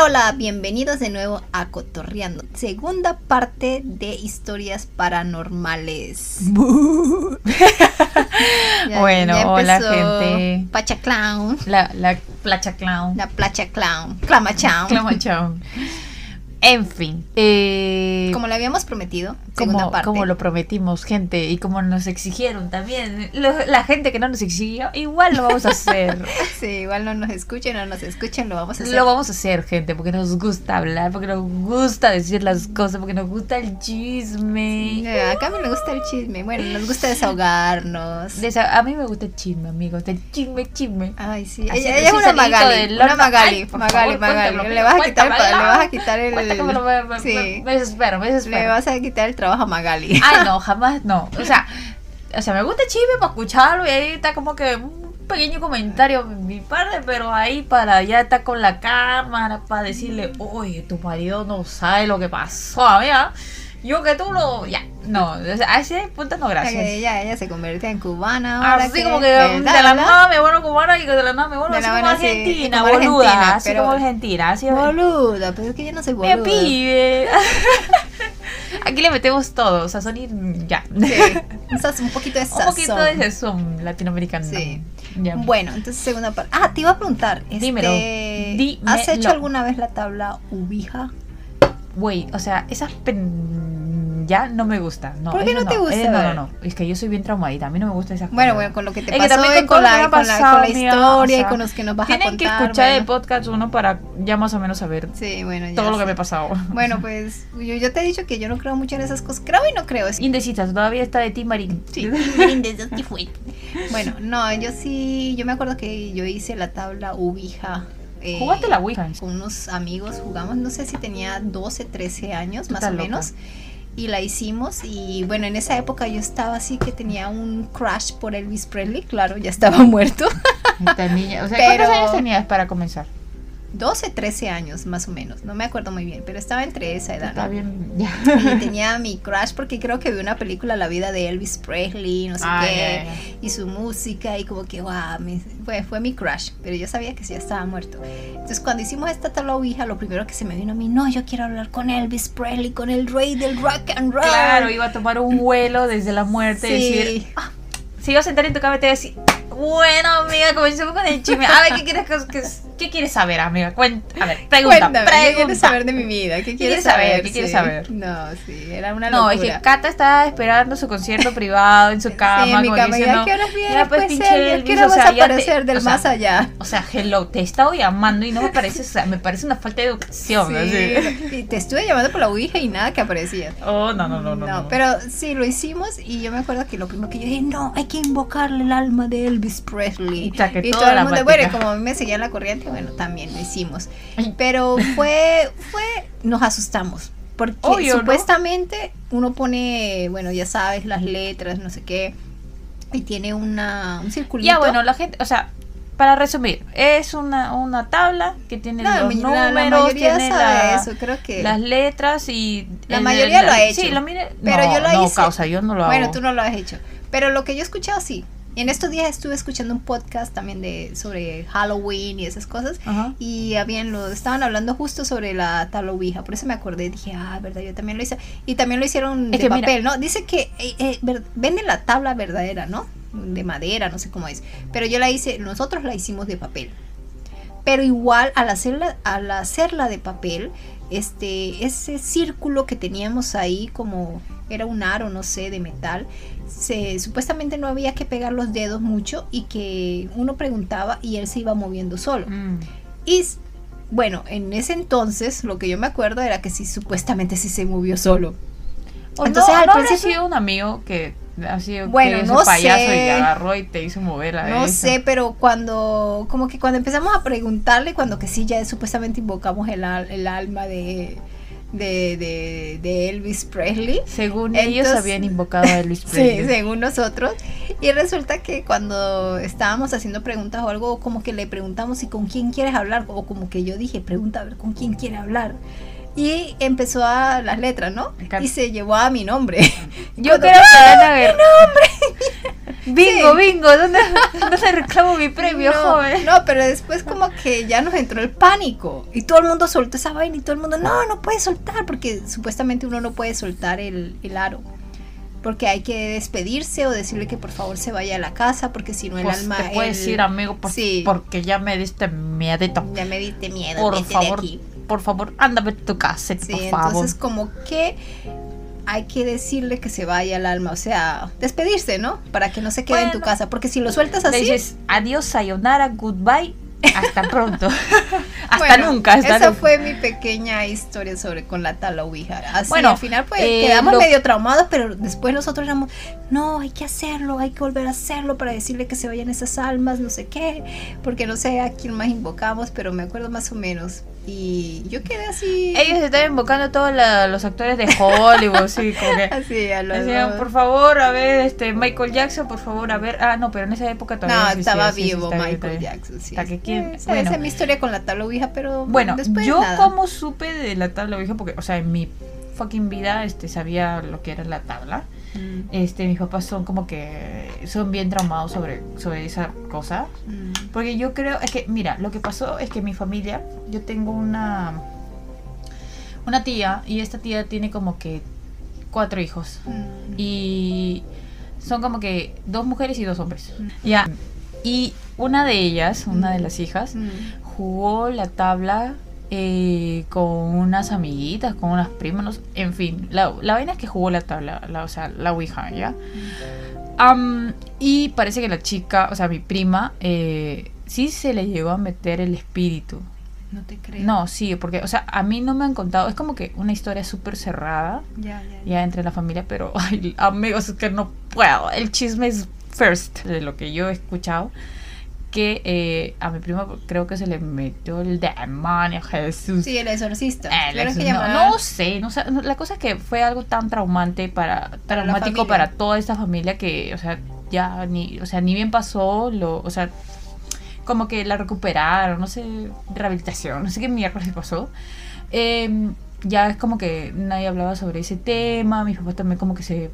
Hola, hola, bienvenidos de nuevo a Cotorreando, segunda parte de historias paranormales. Ya- Bueno, ya hola, gente. Pacha Clown, La, la placha clown. la Placha Clown, Clamachao. Clamachón. En fin. Eh, Como le habíamos prometido, segunda como, parte. como lo prometimos, gente, y como nos exigieron también, lo- la gente que no nos exigió, igual lo vamos a hacer. Sí, igual no nos escuchen, no nos escuchen, lo vamos a hacer. lo vamos a hacer, gente, porque nos gusta hablar, porque nos gusta decir las cosas, porque nos gusta el chisme. Acá a mí me gusta el chisme, bueno, nos gusta desahogarnos. Desa- a mí me gusta el chisme, amigos, el chisme, chisme. Ay, sí. Así, ella, ella es una Magali. Una. Magali. Magali, Magali. Le vas a quitar, el- le vas a quitar el. Me, me, sí. me, me desespero, me desespero. Le vas a quitar el trabajo a Magali. Ay, no, jamás no. O sea, o sea, me gusta el chisme para escucharlo y ahí está como que un pequeño comentario de mi parte, pero ahí para ya estar con la cámara para decirle, oye, tu marido no sabe lo que pasó, amiga. Yo que tú lo. Ya, no, o sea, a ese punto no, O sea, que gracias. ella, ella se convierte en cubana ahora. Así como que de ¿verdad, la nada me vuelvo cubana y de la nada me vuelvo así como argentina, como boluda. argentina, así pero- como argentina, así Boluda, pero es que yo no soy Me boluda. pide. Aquí le metemos todo, o sea, son ya. Sí, un un poquito de Un sazón. poquito de sazón latinoamericano. Sí. Ya. Bueno, entonces segunda parte. Ah, te iba a preguntar. Este, Dímelo, ¿Has hecho dímelo. alguna vez la tabla Ubija? Güey, o sea, esas pen... ya no me gusta. No, ¿Por qué no te gusta? eh, no, no, no. Es que yo soy bien traumadita. A mí no me gusta esas Bueno, cosas. bueno, con lo que te Es que pasó también y con con, que la, con, pasado, con la amiga, historia y con los que nos vas Tienen a que contar. escuchar el bueno. podcast uno para ya más o menos saber Sí, bueno, ya todo lo que me ha pasado. Bueno, pues yo, yo te he dicho que yo no creo mucho en esas cosas. Creo y no creo. Es- Indecisa, todavía está de ti, Marín. Sí. Bueno, no, yo sí, yo me acuerdo que yo hice la tabla Ubija. Eh, ¿Jugaste la Ouija? Con unos amigos jugamos, no sé si tenía 12, 13 años más o loca. menos. Y la hicimos y bueno, en esa época yo estaba así que tenía un crush por Elvis Presley, claro, ya estaba muerto. Esta niña, o sea, Pero- ¿cuántos años tenías para comenzar? 12, 13 años más o menos, no me acuerdo muy bien, pero estaba entre esa edad. Está ¿no? bien, ya. Y tenía mi crush porque creo que vi una película La vida de Elvis Presley, no sé Ah, qué, y su música, y como que, wow, me- fue, fue mi crush, pero yo sabía que sí ya estaba muerto. Entonces, cuando hicimos esta tabla Ouija, lo primero que se me vino a mí, no, yo quiero hablar con Elvis Presley, con el rey del rock and roll. Claro, iba a tomar un vuelo desde la muerte y Sí. decir, "Ah", se iba a sentar en tu cama y te iba a decir, bueno, amiga, comencemos con el chisme. A ver, ¿qué quieres, que- qué quieres saber, amiga? Cuenta, a ver, pregunta, Cuéntame, ¿qué pregunta. quieres saber de mi vida? ¿Qué quieres quieres saber? saber? ¿Qué quieres Sí. saber? No, sí, era una No, locura. es que Cata estaba esperando su concierto privado en su cama. sí, en mi cama, diciendo, ¿ya qué horas vienes? "Ya, pues, pues, pinche Elvis, Elvis", ¿qué vas sea, a aparecer del más allá? O sea, hello, te he estado llamando y no me parece, o sea, me parece una falta de educación. Sí, y te estuve llamando por la Ouija y nada que aparecía. Oh, no, no, no, no. no. pero sí, lo hicimos y yo me acuerdo que lo primero que yo dije, no, hay que invocarle el alma de Elvis Presley. O sea, que y todo el mundo, bueno, como a mí me seguía la corriente, bueno, también lo hicimos. Pero fue, fue, nos asustamos. Porque Obvio, ¿no? supuestamente uno pone, bueno, ya sabes, las letras, no sé qué, y tiene una, un circulito. Ya, bueno, la gente, o sea, para resumir, es una, una tabla que tiene No, los mi- la- la números, mayoría tiene sabe la- eso, creo que... las letras y... La mayoría el- lo ha hecho. Sí, lo mire. Pero no, yo lo no, hice. causa, yo no lo hago. Bueno, tú no lo has hecho. Pero lo que yo he escuchado, sí. Y en estos días estuve escuchando un podcast también de sobre Halloween y esas cosas. Ajá. Y habían lo, estaban hablando justo sobre la tabla Ouija. Por eso me acordé. Dije, ah, verdad, yo también lo hice. Y también lo hicieron Es de mira- papel, ¿no? Dice que eh, eh, venden la tabla verdadera, ¿no? De madera, no sé cómo es. Pero yo la hice, nosotros la hicimos de papel. Pero igual al hacerla, al hacerla de papel, este, ese círculo que teníamos ahí como era un aro, no sé, de metal, se, supuestamente no había que pegar los dedos mucho y que uno preguntaba y él se iba moviendo solo. Mm. Y bueno, en ese entonces lo que yo me acuerdo era que sí, supuestamente sí se movió solo. O Entonces, no, al no principio- sido un amigo que ha sido Bueno, que no payaso sé. y agarró y te hizo mover a No eso. sé, pero cuando, como que cuando empezamos a preguntarle, cuando que sí, ya supuestamente invocamos el, el alma de, de, de, de Elvis Presley. Según ellos habían invocado a Elvis Sí, Presley. según nosotros. Y resulta que cuando estábamos haciendo preguntas o algo, como que le preguntamos si con quién quieres hablar, o como que yo dije, pregunta a ver con quién quiere hablar. Y empezó a las letras, ¿no? Y se llevó a mi nombre. Yo Cuando- creo que van a ver. Bingo, Sí. bingo, ¿dónde, ¿dónde reclamo mi premio, no, joven? No, pero después como que ya nos entró el pánico y todo el mundo soltó esa vaina y todo el mundo, no, no puedes soltar porque supuestamente uno no puede soltar el, el aro. Porque hay que despedirse o decirle que por favor se vaya a la casa porque si no el Pues alma... te puedes el- ir, amigo, por- Sí. porque ya me diste miedito. Ya me diste miedo. Por vete de favor, aquí. por favor, anda a tu casa, Sí, por favor. entonces como que hay que decirle que se vaya el alma, o sea, despedirse, ¿no? Para que no se quede en tu casa, porque si lo sueltas Le así... dices adiós, sayonara, goodbye, hasta pronto. hasta Bueno, nunca. Hasta esa nunca. fue mi pequeña historia sobre con la tabla Ouija. Así Bueno, al final pues eh, quedamos lo- medio traumados, pero después nosotros éramos, no, hay que hacerlo, hay que volver a hacerlo para decirle que se vayan esas almas, no sé qué, porque no sé a quién más invocamos, pero me acuerdo más o menos. Y yo quedé así. Ellos estaban invocando a todos la- los actores de Hollywood, sí, como que. Así, a los Decían, por favor, a ver, este, Michael Jackson, por favor, a ver. Ah, no, pero en esa época todavía No, existía, estaba sí, vivo Michael bien. Jackson, sí. Hasta que Esa, bueno. esa es mi historia con la tabla Ouija, pero Bueno, después yo nada. como supe de la tabla Ouija, porque, o sea, en mi fucking vida, este, sabía lo que era la tabla. Mm, Este, mis papás son como que son bien traumados sobre, sobre esa cosa. mm, Porque yo creo, es que, mira, lo que pasó es que mi familia, yo tengo una, una tía, y esta tía tiene como que cuatro hijos. mm. Y son como que dos mujeres y dos hombres. Mm. Ya. Y una de ellas, una de las hijas, jugó la tabla eh, con unas amiguitas, con unas primas, en fin. La, la vaina es que jugó la tabla, la, o sea, la Ouija, ¿ya? Am, y parece que la chica, o sea, mi prima, eh, sí se le llegó a meter el espíritu. No te creo. No, sí, porque, o sea, a mí no me han contado, es como que una historia súper cerrada Ya, ya, ya. ya entre la familia, pero, ay, amigos, es que no puedo. El chisme es first de lo que yo he escuchado. Que eh, a mi prima creo que se le metió el demonio, Jesús. Sí, el exorcista. Tuvieron no, que no sé, no sé, la cosa es que fue algo tan traumante para, Para traumático para toda esta familia que, o sea, ya ni, o sea, ni bien pasó, lo, o sea, como que la recuperaron, no sé, rehabilitación, no sé qué mierda les pasó. Eh, ya es como que nadie hablaba sobre ese tema, mis papás también como que se,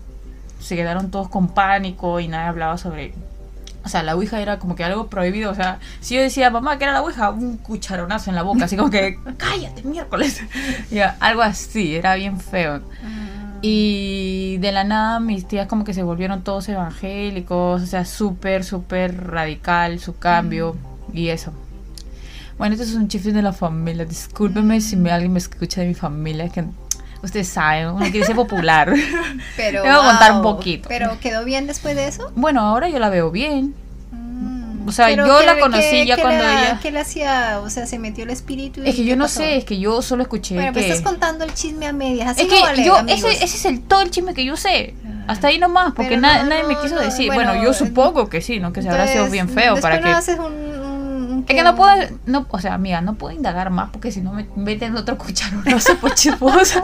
se quedaron todos con pánico y nadie hablaba sobre... O sea, la Ouija era como que algo prohibido. O sea, si yo decía, mamá, que era la Ouija? Un cucharonazo en la boca, así como que, cállate, miércoles. ya, algo así, era bien feo. Ah. Y de la nada mis tías como que se volvieron todos evangélicos, o sea, súper, súper radical su cambio y eso. Bueno, esto es un chiste de la familia. Discúlpeme si me, alguien me escucha de mi familia, que ustedes saben, uno quiere ser popular. Pero, Te voy a contar un poquito. Pero quedó bien después de eso. bueno, ahora yo la veo bien. Mm. O sea, Pero yo ¿qué- la conocí ya cuando la- ella- ¿Qué le hacía? O sea, se metió el espíritu. y Es que ¿qué yo no pasó? sé, es que yo solo escuché Bueno, me que... estás contando el chisme a medias. Así Es no que vale, yo, ese, ese es el, todo el chisme que yo sé. Ah. Hasta ahí nomás, porque Pero na- no, nadie me no, quiso no, decir. bueno, Bueno, yo eh, supongo que sí, ¿no? Que se habrá sido bien feo para después que... no haces un... Es que no puedo, no, o sea, amiga, no puedo indagar más porque si no me meten otro cucharonazo por chismosa.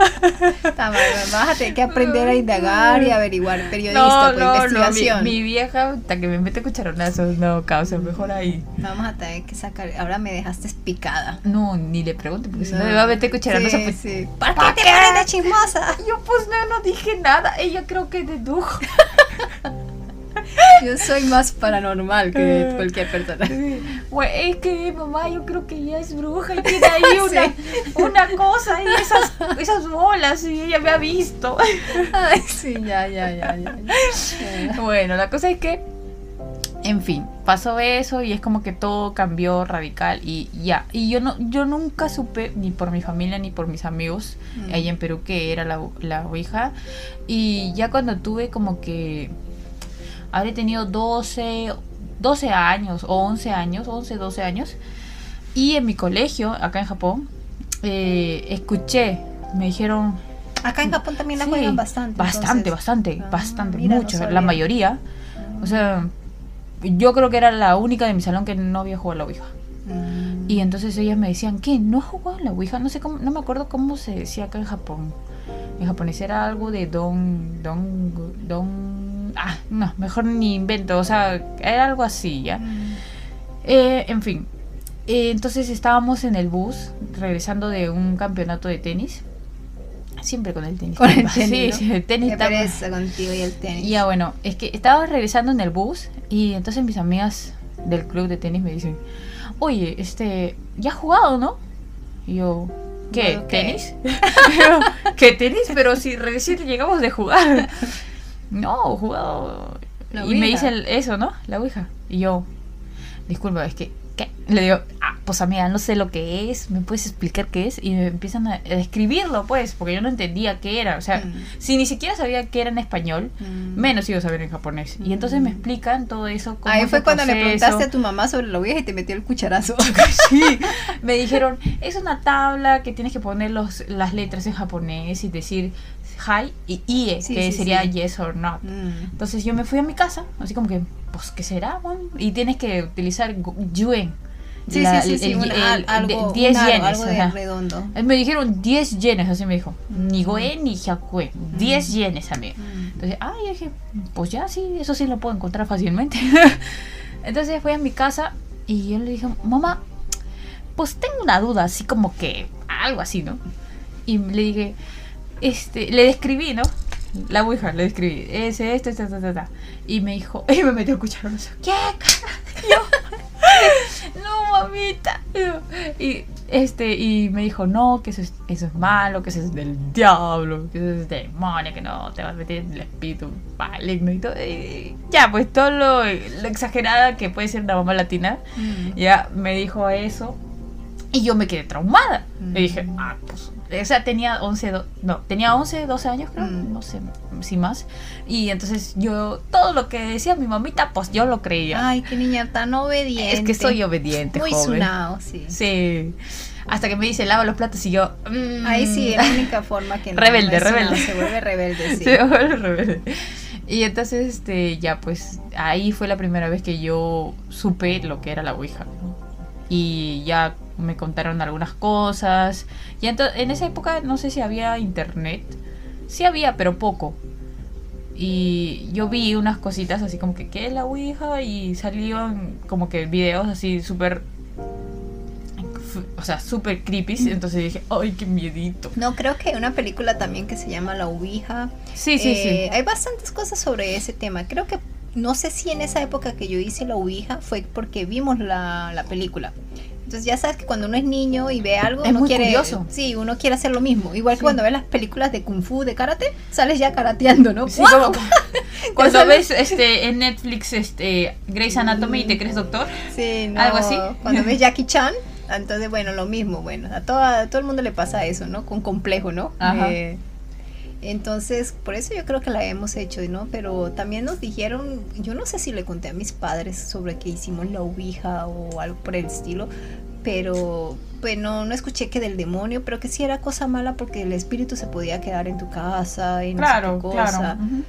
Está mal, vas a tener que aprender a indagar y averiguar. Periodista, No, pues, no, no, mi, investigación. mi vieja, hasta que me mete cucharonazos, no, causa, mejor ahí. Vamos a tener que sacar... Ahora me dejaste picada. No, ni le pregunte porque si no me va a meter cucharonazo. Sí, pues, sí. ¿Para ¿Pa' qué te chismosa? Yo pues no, no dije nada, ella creo que dedujo. Yo soy más paranormal que cualquier persona. Bueno, es que mamá, yo creo que ella es bruja y tiene ahí una, una cosa y esas, esas bolas y ella me ha visto. Ay, sí, ya, ya, ya, ya. ya. Bueno, la cosa es que, en fin, pasó eso y es como que todo cambió radical y ya. Y yo no, yo nunca supe ni por mi familia ni por mis amigos Mm. ahí en Perú que era la, la Ouija. Y ya cuando tuve como que habré tenido 12, 12 años o 11 años, 11, 12 años. Y en mi colegio, acá en Japón, eh, escuché, me dijeron, Acá en Japón también la Sí, juegan bastante. Bastante, entonces. bastante, Ah, bastante, mira, mucho, la mayoría. O sea, yo creo que era la única de mi salón que no había jugado a la Ouija. Mm. Y entonces ellas me decían, ¿qué? ¿No has jugado a la Ouija? No sé cómo, no me acuerdo cómo se decía acá en Japón. En japonés era algo de don, don, don... Ah, no, mejor ni invento, o sea, era algo así, ¿ya? Mm. Eh, en fin, Eh, entonces estábamos en el bus regresando de un campeonato de tenis Siempre con el tenis. Con el tenis, Sí, ¿no? sí, el tenis Qué contigo y el tenis. Ya bueno, es que estaba regresando en el bus y entonces mis amigas del club de tenis me dicen, oye, este, ya has jugado, ¿no? Y yo, ¿qué? ¿Tenis? ¿Qué tenis? Pero si recién llegamos de jugar. No, jugado. La y me Ouija. dice el- eso, ¿no? La Ouija. Y yo, disculpa, es que, ¿qué? Le digo, ah, pues amiga, no sé lo que es, ¿me puedes explicar qué es? Y me empiezan a, describirlo, pues, porque yo no entendía qué era. O sea, Mm. si ni siquiera sabía qué era en español, Mm. menos iba a saber en japonés. Y entonces me explican todo eso. cómo Ahí fue cuando le proceso. preguntaste a tu mamá sobre la vieja y te metió el cucharazo. Sí, me dijeron, es una tabla que tienes que poner los, las letras en japonés y decir hi y ie, Sí, que sí, sería sí. yes or not. Mm. Entonces yo me fui a mi casa, así como que, pues, ¿qué será? bueno? Y tienes que utilizar yuen. Sí, La- sí, sí, sí, el- una- el- al- algo, de- 10 un aro, yenes. algo de ajá. redondo. Eh, Me dijeron 10 yenes, así me dijo. Ni goen ni hyakuen. 10 Mm. yenes, amigo. Mm. Entonces, ah, yo dije, pues ya sí, eso sí lo puedo encontrar fácilmente. Entonces fui a mi casa y yo le dije, mamá, pues tengo una duda, así como que algo así, ¿no? Y le dije, este, le describí, ¿no? La ouija, le describí, ese, esto, esto, esto, esto. Y me dijo, y me metió el cucharón. ¿Qué? Yo, no, mamita. Y este, y me dijo, no, que eso es, eso es malo, que eso es del diablo, que eso es demonio, que no te vas a meter en el espíritu maligno y todo. Y ya, pues todo lo, lo exagerada que puede ser una mamá latina, Mm. ya me dijo eso. Y yo me quedé traumada. Mm. Le dije, ah, pues. O sea, tenía 11, do- no, tenía 11, 12 años, creo, Mm. no sé si más. Y entonces yo, todo lo que decía mi mamita, pues yo lo creía. Ay, qué niña tan obediente. es que soy obediente, Muy joven. sunao, sí. Sí. Hasta que me dice, lava los platos y yo. mm. Ahí sí, es la única forma que no, Rebelde, no rebelde. se vuelve rebelde, sí. Me vuelve rebelde. Y entonces, este, ya pues, ahí fue la primera vez que yo supe lo que era la Ouija. ¿no? Y ya me contaron algunas cosas. Y en esa época no sé si había internet. Sí había, pero poco. Y yo vi unas cositas así como que, ¿qué es la Ouija? Y salían como que videos así súper... O sea, súper creepy. Entonces dije, ¡ay, qué miedito! No, creo que hay una película también que se llama La Ouija. Sí, sí, Eh, sí. Hay bastantes cosas sobre ese tema. Creo que, no sé si en esa época que yo hice La Ouija fue porque vimos la, la película. Entonces ya sabes que cuando uno es niño y ve algo, Es uno muy quiere, curioso. sí, uno quiere hacer lo mismo. Igual Sí. que cuando ves las películas de kung fu, de karate, sales ya karateando, ¿no? Sí, como- cuando ves este en Netflix este Grey's Anatomy y te crees doctor. Sí, no, Algo así. Cuando ves Jackie Chan, entonces bueno, lo mismo, bueno, a, toda- a todo el mundo le pasa eso, ¿no? Con complejo, ¿no? Ajá. Eh, entonces, por eso yo creo que la hemos hecho, ¿no? Pero también nos dijeron, yo no sé si le conté a mis padres sobre que hicimos la Ouija o algo por el estilo, pero pues no, no escuché que del demonio, pero que sí era cosa mala porque el espíritu se podía quedar en tu casa y no sé qué cosa. Ujú.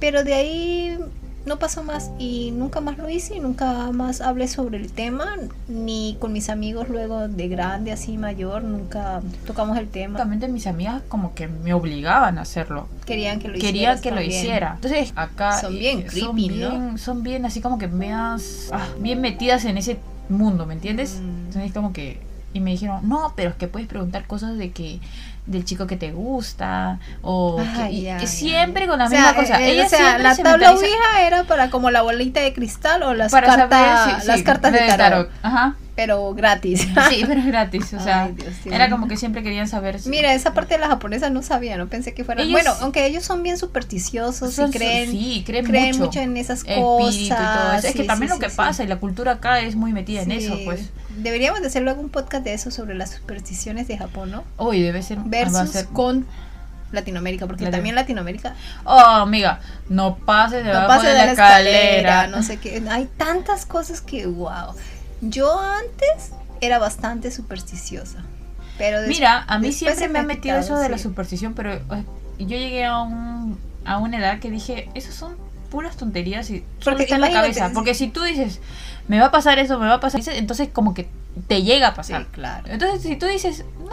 Pero de ahí no pasó más y nunca más lo hice y nunca más hablé sobre el tema, ni con mis amigos luego de grande, así mayor, nunca tocamos el tema. Justamente mis amigas como que me obligaban a hacerlo. Querían que lo Querían hicieras que lo hiciera. Entonces acá Son bien eh, creepy, son ¿no? bien, son bien así como que veas ah, bien metidas en ese mundo, ¿me entiendes? Mm. Entonces como que y me dijeron, "No, pero es que puedes preguntar cosas de que del chico que te gusta o que, ya, ya. siempre con la O sea, misma cosa. eh, Ella o sea, la se tabla Ouija era para como la bolita de cristal o las para cartas, saber las sí, cartas de tarot, Ajá. Pero gratis. Sí, pero es gratis, o sea, Ay, Dios, sí. era como que siempre querían saber. si- Mira, esa parte de las japonesas no sabía, no pensé que fuera. Ellos- bueno, aunque ellos son bien supersticiosos son- y creen, sí, creen, creen mucho, mucho, en esas cosas. y todo eso. Es que también lo que pasa y la cultura acá es muy metida en eso, pues. Deberíamos de hacer luego un podcast de eso sobre las supersticiones de Japón, ¿no? Hoy debe ser a Versus ser- con Latinoamérica, porque Latino- también Latinoamérica Oh, amiga, no pases no debajo pasa de, de la, la escalera. escalera, no sé qué. Hay tantas cosas que, wow. Yo antes era bastante supersticiosa, pero des- Mira, a mí después siempre se me ha metido eso de la sí. superstición, pero yo llegué a un a una edad que dije, esas son puras tonterías y Porque está en la cabeza, porque si tú dices, me va a pasar eso, me va a pasar eso, entonces como que te llega a Sí, pasar. claro. Entonces, si tú dices, no,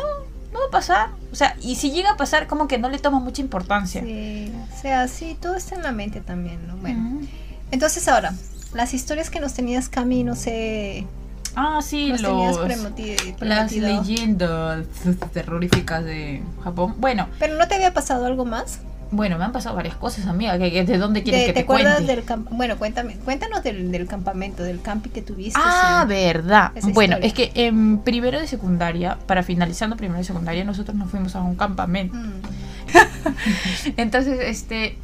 no va a pasar, o sea, y si llega a pasar, como que no le toma mucha importancia. Sí, o sea, sí, todo está en la mente también, ¿no? Bueno, entonces ahora, las historias que nos tenías, Cami, no sé, Ah, sí, Nos tenías los, las leyendas terroríficas de Japón. Bueno, Pero ¿no te había pasado algo más? bueno, me han pasado varias cosas, amiga. ¿De dónde quieres De- que ¿Te, te, acuerdas cuente? del Bueno, cuéntame, cuéntanos del, del campamento, del campi que tuviste. Ah, sí. verdad. Bueno, historia. es que en primero de secundaria, para finalizando primero de secundaria, nosotros nos fuimos a un campamento. Mm. Entonces, este,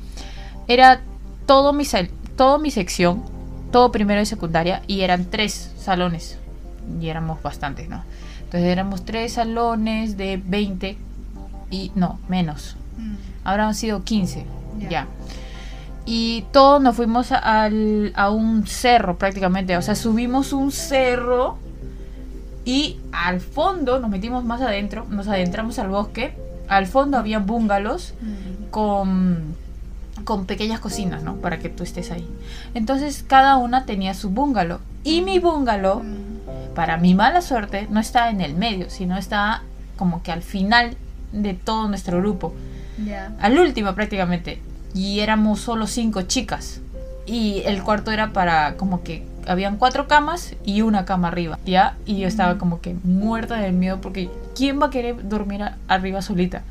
era todo mi, todo mi sección, todo primero de secundaria, y eran tres salones. Y éramos bastantes, ¿no? Entonces éramos tres salones de 20 y no, menos. Mm. Habrán sido 15, Ya. ya. Y todos nos fuimos a- al, a un cerro prácticamente. O sea, subimos un cerro y al fondo nos metimos más adentro, nos adentramos al bosque. Al fondo había bungalows Mm. con, con pequeñas cocinas, ¿no? Para que tú estés ahí. Entonces cada una tenía su bungalow. Y mi bungalow, Mm. para mi mala suerte, no está en el medio, sino está como que al final de todo nuestro grupo. Ya. Al último prácticamente. Y éramos solo cinco chicas. Y el cuarto era para como que habían cuatro camas y una cama arriba, ¿ya? Y yo estaba como que muerta del miedo porque ¿quién va a querer dormir a- arriba solita?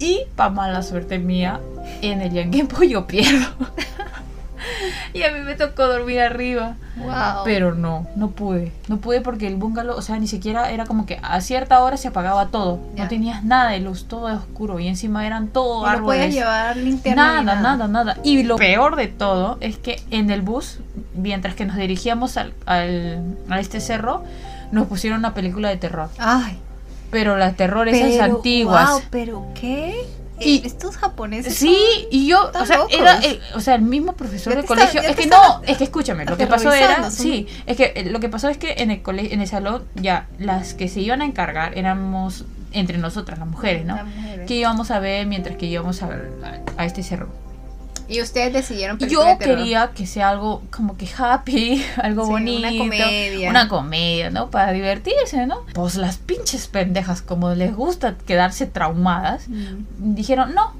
Y para mala suerte mía, en el Yanguempo yo pierdo. y a mí me tocó dormir arriba. Wow. Pero no, no pude. No pude porque el bungalow, o sea, ni siquiera era como que a cierta hora se apagaba todo. No tenías nada de luz, todo oscuro. Y encima eran todo Y no podías árboles. llevar linterna. Nada, ni nada, nada. Y lo peor de todo es que en el bus, mientras que nos dirigíamos al, al- a este cerro, nos pusieron una película de terror. Ay. Pero las terror esas antiguas. Wow, pero ¿qué? Y- Eh, Estos japoneses. Sí, y yo, o sea, locos. era, eh, o sea, el mismo profesor de colegio. es que no, es que escúchame, lo que pasó era, son- sí, es que eh, lo que pasó es que en el colegio, en el salón, ya las que se iban a encargar éramos entre nosotras, las mujeres, ¿no? Las mujeres. Que íbamos a ver mientras que íbamos a, a, a este cerro. Y ustedes decidieron yo de quería que sea algo como que happy, algo Sí, bonito. una comedia. Una comedia, ¿no? Para divertirse, ¿no? Pues las pinches pendejas, como les gusta quedarse traumadas, Mm. dijeron, no,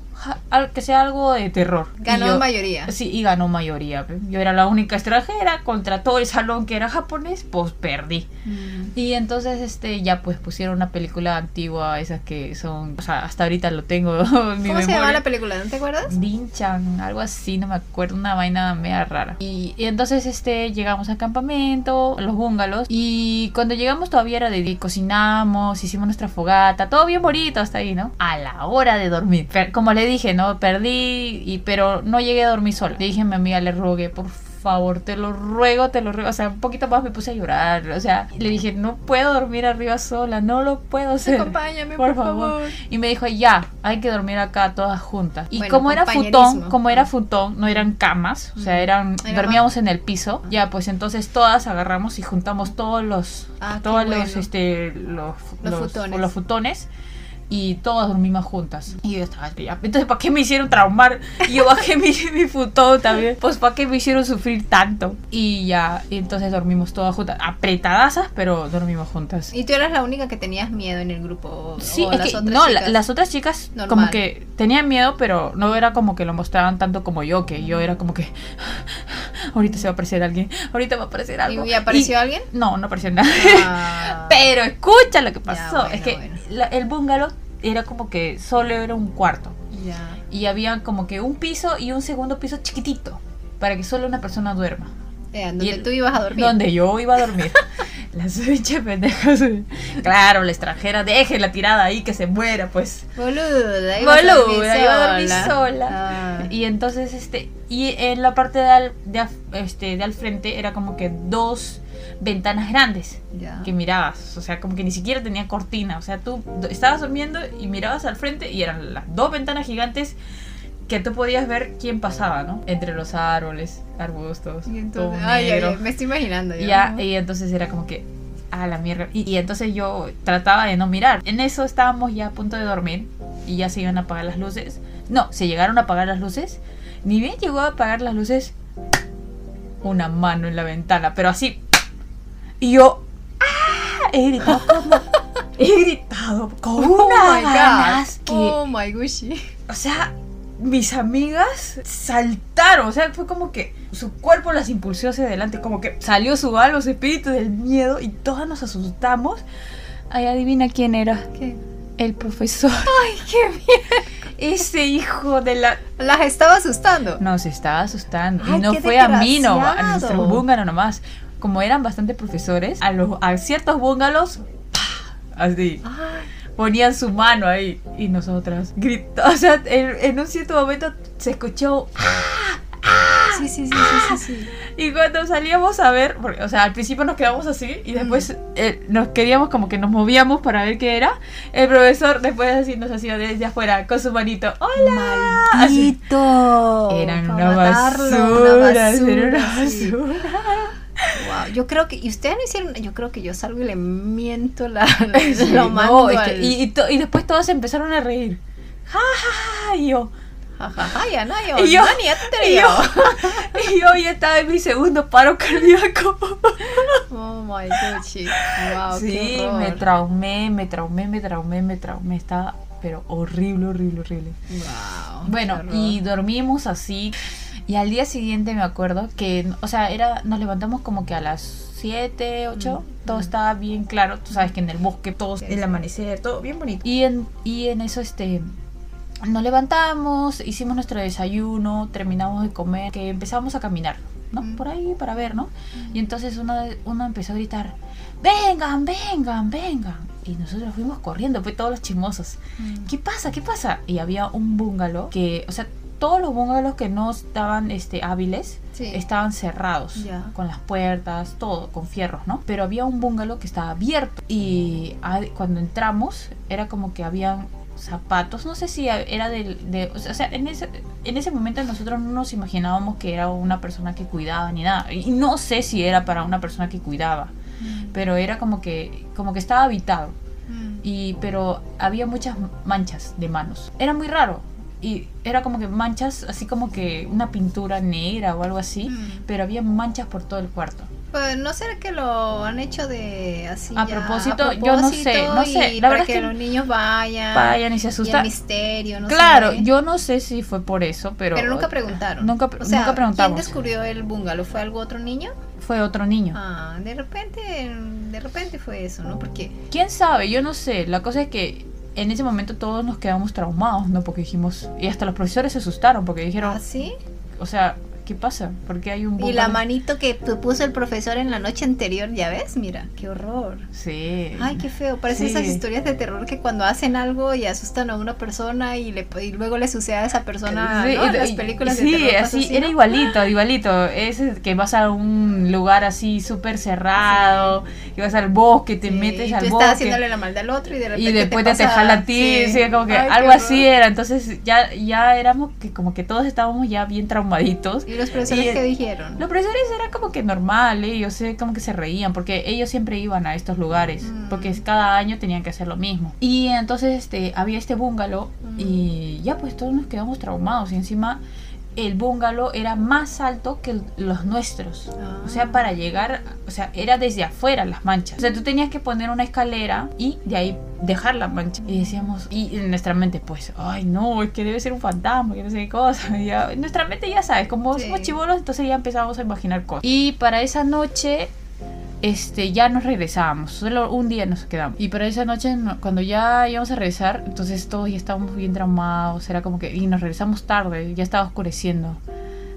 que sea algo de terror. Ganó yo- mayoría. Sí, y ganó mayoría. Yo era la única extranjera contra todo el salón que era japonés, pues perdí. Mm. Y entonces este ya pues pusieron una película antigua, esas que son, o sea, hasta ahorita lo tengo en mi ¿Cómo se llama la película? ¿No te acuerdas? Dinchan, algo así, no me acuerdo, una vaina media rara. Y, y entonces este llegamos al campamento, a los bungalows, y cuando llegamos todavía era de día, cocinamos, hicimos nuestra fogata, todo bien bonito hasta ahí, ¿no? A la hora de dormir. Per- como le dije, ¿no? Perdí, y, pero no llegué a dormir sola. Le dije a mi amiga, le rogué, por favor, te lo ruego, te lo ruego. O sea, un poquito más me puse a llorar. O sea, le dije, no puedo dormir arriba sola, no lo puedo hacer. Acompáñame, Por por, favor. favor. Y me dijo, ya, hay que dormir acá todas juntas. Y Bueno, como era futón, como era futón, no eran camas, o sea, eran, Era dormíamos en el piso. Ya, pues entonces todas agarramos y juntamos todos los, Ah, todos los, bueno. este, los, Los futones. los futones. Y todas dormimos juntas. Y yo estaba ya. Entonces, ¿para qué me hicieron traumar? Y yo bajé mi, mi futón también. Pues, ¿para qué me hicieron sufrir tanto? Y ya, y entonces dormimos todas juntas. Apretadasas, pero dormimos juntas. Y tú eras la única que tenías miedo en el grupo. o- Sí, o es las que otras no, la- chicas? las otras chicas Normal. como que tenían miedo, pero no era como que lo mostraban tanto como yo, que yo era como que ahorita se va a aparecer alguien, ahorita va a aparecer algo. ¿Y apareció alguien? No, no apareció nada. Ah. pero escucha lo que Ya, pasó. bueno, es que bueno. la- el bungalow era como que solo era un cuarto Ya. y había como que un piso y un segundo piso chiquitito para que solo una persona duerma. Eh, donde Y el- tú ibas a dormir. Donde yo iba a dormir. Las pinches pendejas. Claro, la extranjera, déjela tirada ahí que se muera, pues. Boluda, a dormir Boluda, iba a dormir sola. Ah. Y entonces, este, y en la parte de al, de, este, de al frente era como que dos ventanas grandes que mirabas, o sea, como que ni siquiera tenía cortina, o sea, tú estabas durmiendo y mirabas al frente y eran las dos ventanas gigantes que tú podías ver quién pasaba, ¿no? Entre los árboles, arbustos, Y entonces, ay, ay, me estoy imaginando. Ya. y entonces era como que a la mierda. Y, y entonces yo trataba de no mirar. En eso estábamos ya a punto de dormir y ya se iban a apagar las luces. No, se llegaron a apagar las luces. Ni bien llegó a apagar las luces, una mano en la ventana, pero así. Y yo, ¡ah! He gritado como. He gritado con Oh unas my ganas que. Oh my gushi. O sea, mis amigas saltaron, o sea, fue como que su cuerpo las impulsó hacia adelante, como que salió su alma, su espíritu del miedo y todas nos asustamos. Ay, adivina quién era. ¿Qué? El profesor. Ay, qué bien. Ese hijo de la... Las estaba asustando. Nos estaba asustando. Ay, y no fue a mí, no, a nuestro búngalo nomás. Como eran bastante profesores, a, los, a ciertos búngalos, así, Ay, ponían su mano ahí. Y nosotras gritamos. O sea, en, en un cierto momento se escuchó. sí, sí, sí, sí, sí, sí. Y cuando salíamos a ver, porque, o sea, al principio nos quedamos así y después eh, nos queríamos como que nos movíamos para ver qué era. El profesor después así nos hacía desde afuera con su manito. ¡Hola! Así. Maldito. Eran Pa' una matarlo, basura, una eran una basura, sí. Wow, yo creo que, y ustedes no hicieron, yo creo que yo salgo y le miento la, Sí, lo no, mando es que- al- y, y to- y después todos empezaron a reír. Ja, ja, ja, y yo, Ja, ja, ja, ya no, yo, Y yo- no, ni y yo, y yo ya estaba en mi segundo paro cardíaco. Oh my. Wow, sí, qué me traumé, me traumé, me traumé, me traumé. Estaba, pero horrible, horrible, horrible. Wow, Bueno, y dormimos así. Y al día siguiente me acuerdo que, o sea, era, nos levantamos como que a las 7, 8, Mm, todo estaba bien claro, tú sabes que en el bosque, todo, el amanecer, todo bien bonito. Y en, y en eso, este, nos levantamos, hicimos nuestro desayuno, terminamos de comer, que empezamos a caminar, ¿no? Mm. Por ahí para ver, ¿no? Y entonces uno, uno empezó a gritar, vengan, vengan, vengan. Y nosotros fuimos corriendo, fue todos los chismosos. ¿qué pasa? ¿Qué pasa? Y había un bungalow que, o sea, todos los bungalows que no estaban este, hábiles Sí. estaban cerrados, con las puertas, todo, con fierros, ¿no? Pero había un bungalow que estaba abierto y ah, cuando entramos era como que habían zapatos, no sé si era del, de, o sea, en ese, en ese momento nosotros no nos imaginábamos que era una persona que cuidaba ni nada, y no sé si era para una persona que cuidaba, Mm. pero era como que, como que estaba habitado Mm. y pero había muchas manchas de manos. Era muy raro y era como que manchas así como que una pintura negra o algo así, Mm. pero había manchas por todo el cuarto. Pues no será que lo han hecho de así A ya, propósito, yo no sé, no sé, la para verdad que, es que los niños vayan, Vayan y se asustan. misterio, no claro, sé. yo no sé si fue por eso, pero pero nunca preguntaron. Nunca, o sea, nunca preguntamos. ¿Quién descubrió el bungalow? ¿Fue algo otro niño? Fue otro niño. Ah, de repente, de repente fue eso, ¿no? Porque ¿Quién sabe? Yo no sé. La cosa es que en ese momento todos nos quedamos traumados, ¿no? Porque dijimos, y hasta los profesores se asustaron porque dijeron, así o sea, ¿qué pasa? ¿Por qué hay un y la manito que pu- puso el profesor en la noche anterior, ya ves, mira, qué horror. Sí. Ay, qué feo. Parecen Sí. esas historias de terror que cuando hacen algo y asustan a una persona y, le, y luego le sucede a esa persona, Sí, ¿no? Y- las y- películas sí, de terror. pasa así, era ¿no? igualito, igualito. Es que vas a un lugar así súper cerrado, y vas al bosque, te Sí, metes y al tú bosque. estás haciéndole la maldad al otro y de repente y después te, te, te jala a ti, sí, como que Ay, algo así era. Entonces ya, ya éramos que como que todos estábamos ya bien traumaditos. ¿Y los profesores Y- qué dijeron? Los profesores era como que normal, ¿eh? yo sé como que se reían, porque ellos siempre iban a estos lugares, Mm. porque cada año tenían que hacer lo mismo. Y entonces este, había este bungalow Mm. y ya pues todos nos quedamos traumados y encima el bungalow era más alto que los nuestros. Ah. O sea, para llegar, o sea, era desde afuera las manchas. O sea, tú tenías que poner una escalera y de ahí dejar la mancha. Y decíamos, y en nuestra mente, pues, ay, no, es que debe ser un fantasma, que no sé qué cosa. Ya, en nuestra mente ya sabes, como Sí. somos chivolos, entonces ya empezamos a imaginar cosas. Y para esa noche, este, ya nos regresábamos. Solo un día nos quedamos. Y para esa noche, no- cuando ya íbamos a regresar, entonces todos ya estábamos bien traumados. Era como que, y nos regresamos tarde, ya estaba oscureciendo.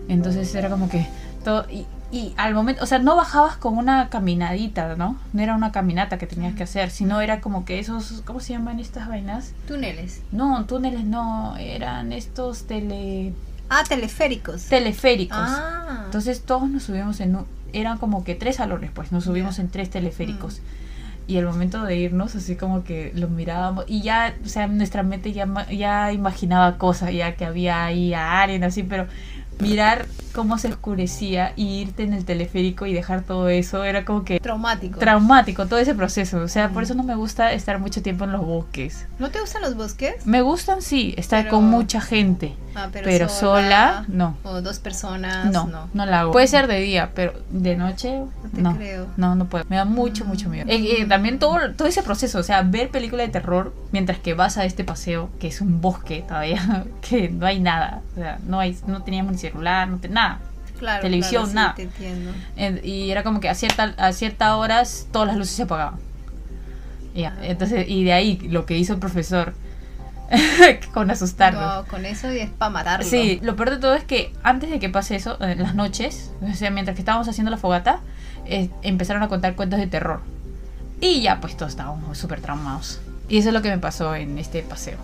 Entonces era como que todo. Y, y al momento, o sea, no bajabas con una caminadita, ¿no? No era una caminata que tenías que hacer, sino era como que esos, ¿cómo se llaman estas vainas? Túneles. No, túneles no, eran estos tele, Ah, teleféricos. teleféricos. Ah. Entonces todos nos subimos en un, eran como que tres salones, pues nos subimos en tres teleféricos. Y el momento de irnos, así como que los mirábamos y ya, o sea, nuestra mente ya, ya imaginaba cosas, ya que había ahí a alguien así, pero mirar cómo se oscurecía y irte en el teleférico y dejar todo eso era como que Traumático. traumático todo ese proceso. O sea, por Mm. eso no me gusta estar mucho tiempo en los bosques. ¿No te gustan los bosques? Me gustan, sí, estar Pero- con mucha gente, Ah, pero, sola, no. O dos personas, No, no. no, la hago. Puede ser de día, pero de noche te no. creo. No, no puedo. Me da mucho, mucho miedo. Eh, eh, también todo, todo ese proceso, o sea, ver película de terror mientras que vas a este paseo, que es un bosque todavía, que no hay nada. O sea, no hay, no teníamos ni celular, no te- nada. Claro, televisión, claro, sí, nada. te entiendo. Eh, Y era como que a cierta, a ciertas horas todas las luces se apagaban. Y Ya, entonces, y de ahí lo que hizo el profesor con asustarnos. No, con eso es para matarlo. Sí, lo peor de todo es que antes de que pase eso, en las noches, o sea, mientras que estábamos haciendo la fogata, eh, empezaron a contar cuentos de terror. Y ya, pues todos estábamos súper traumados. Y eso es lo que me pasó en este paseo.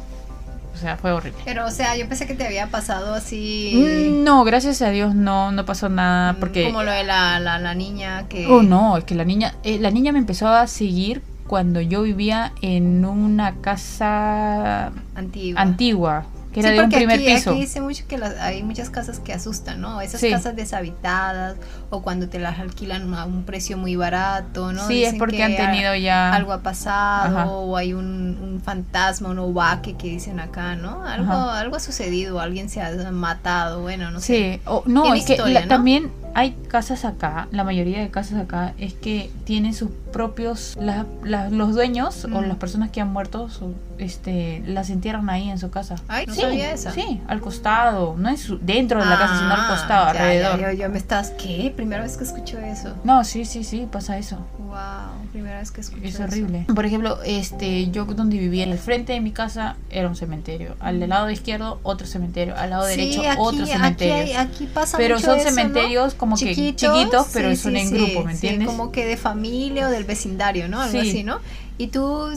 O sea, fue horrible. Pero, o sea, yo pensé que te había pasado así. Mm, No, gracias a Dios no, no pasó nada porque... Como lo de la, la, la niña que. Oh, no, es que la niña, eh, la niña me empezó a seguir cuando yo vivía en una casa Antigua. antigua, que era Sí, de un primer aquí, piso. Aquí dice mucho que las- hay muchas casas que asustan, ¿no? Esas Sí. casas deshabitadas o cuando te las alquilan a un precio muy barato, ¿no? Sí, es porque que han tenido ya... algo ha pasado Ajá. o hay un, un fantasma, un ovaque que dicen acá, ¿no? Algo, Ajá. algo ha sucedido, alguien se ha matado, bueno, no sé. Sí, o- no, es que historia, la- ¿no? también hay casas acá, la mayoría de casas acá es que tienen sus propios, la- la- los dueños o las personas que han muerto, su- este, las entierran ahí en su casa. Ay, no sí, sabía esa. sí, al costado, no es dentro de la casa, sino al Ah, costado, ya, ya, alrededor. yo, yo me estás, ¿qué? Primera vez que escucho eso. No, sí, sí, sí, pasa eso. Wow, primera vez que escucho Es eso. horrible. Por ejemplo, este, yo donde vivía, en el frente de mi casa era un cementerio. Al del lado izquierdo, otro cementerio. Al lado Sí, derecho, aquí, otro aquí, cementerio. hay- aquí pasa pero mucho son eso, ¿no? cementerios como que chiquitos, pero sí, son en grupo, ¿me entiendes? como que de familia o del vecindario, ¿no? Algo Sí. así, ¿no? Y tú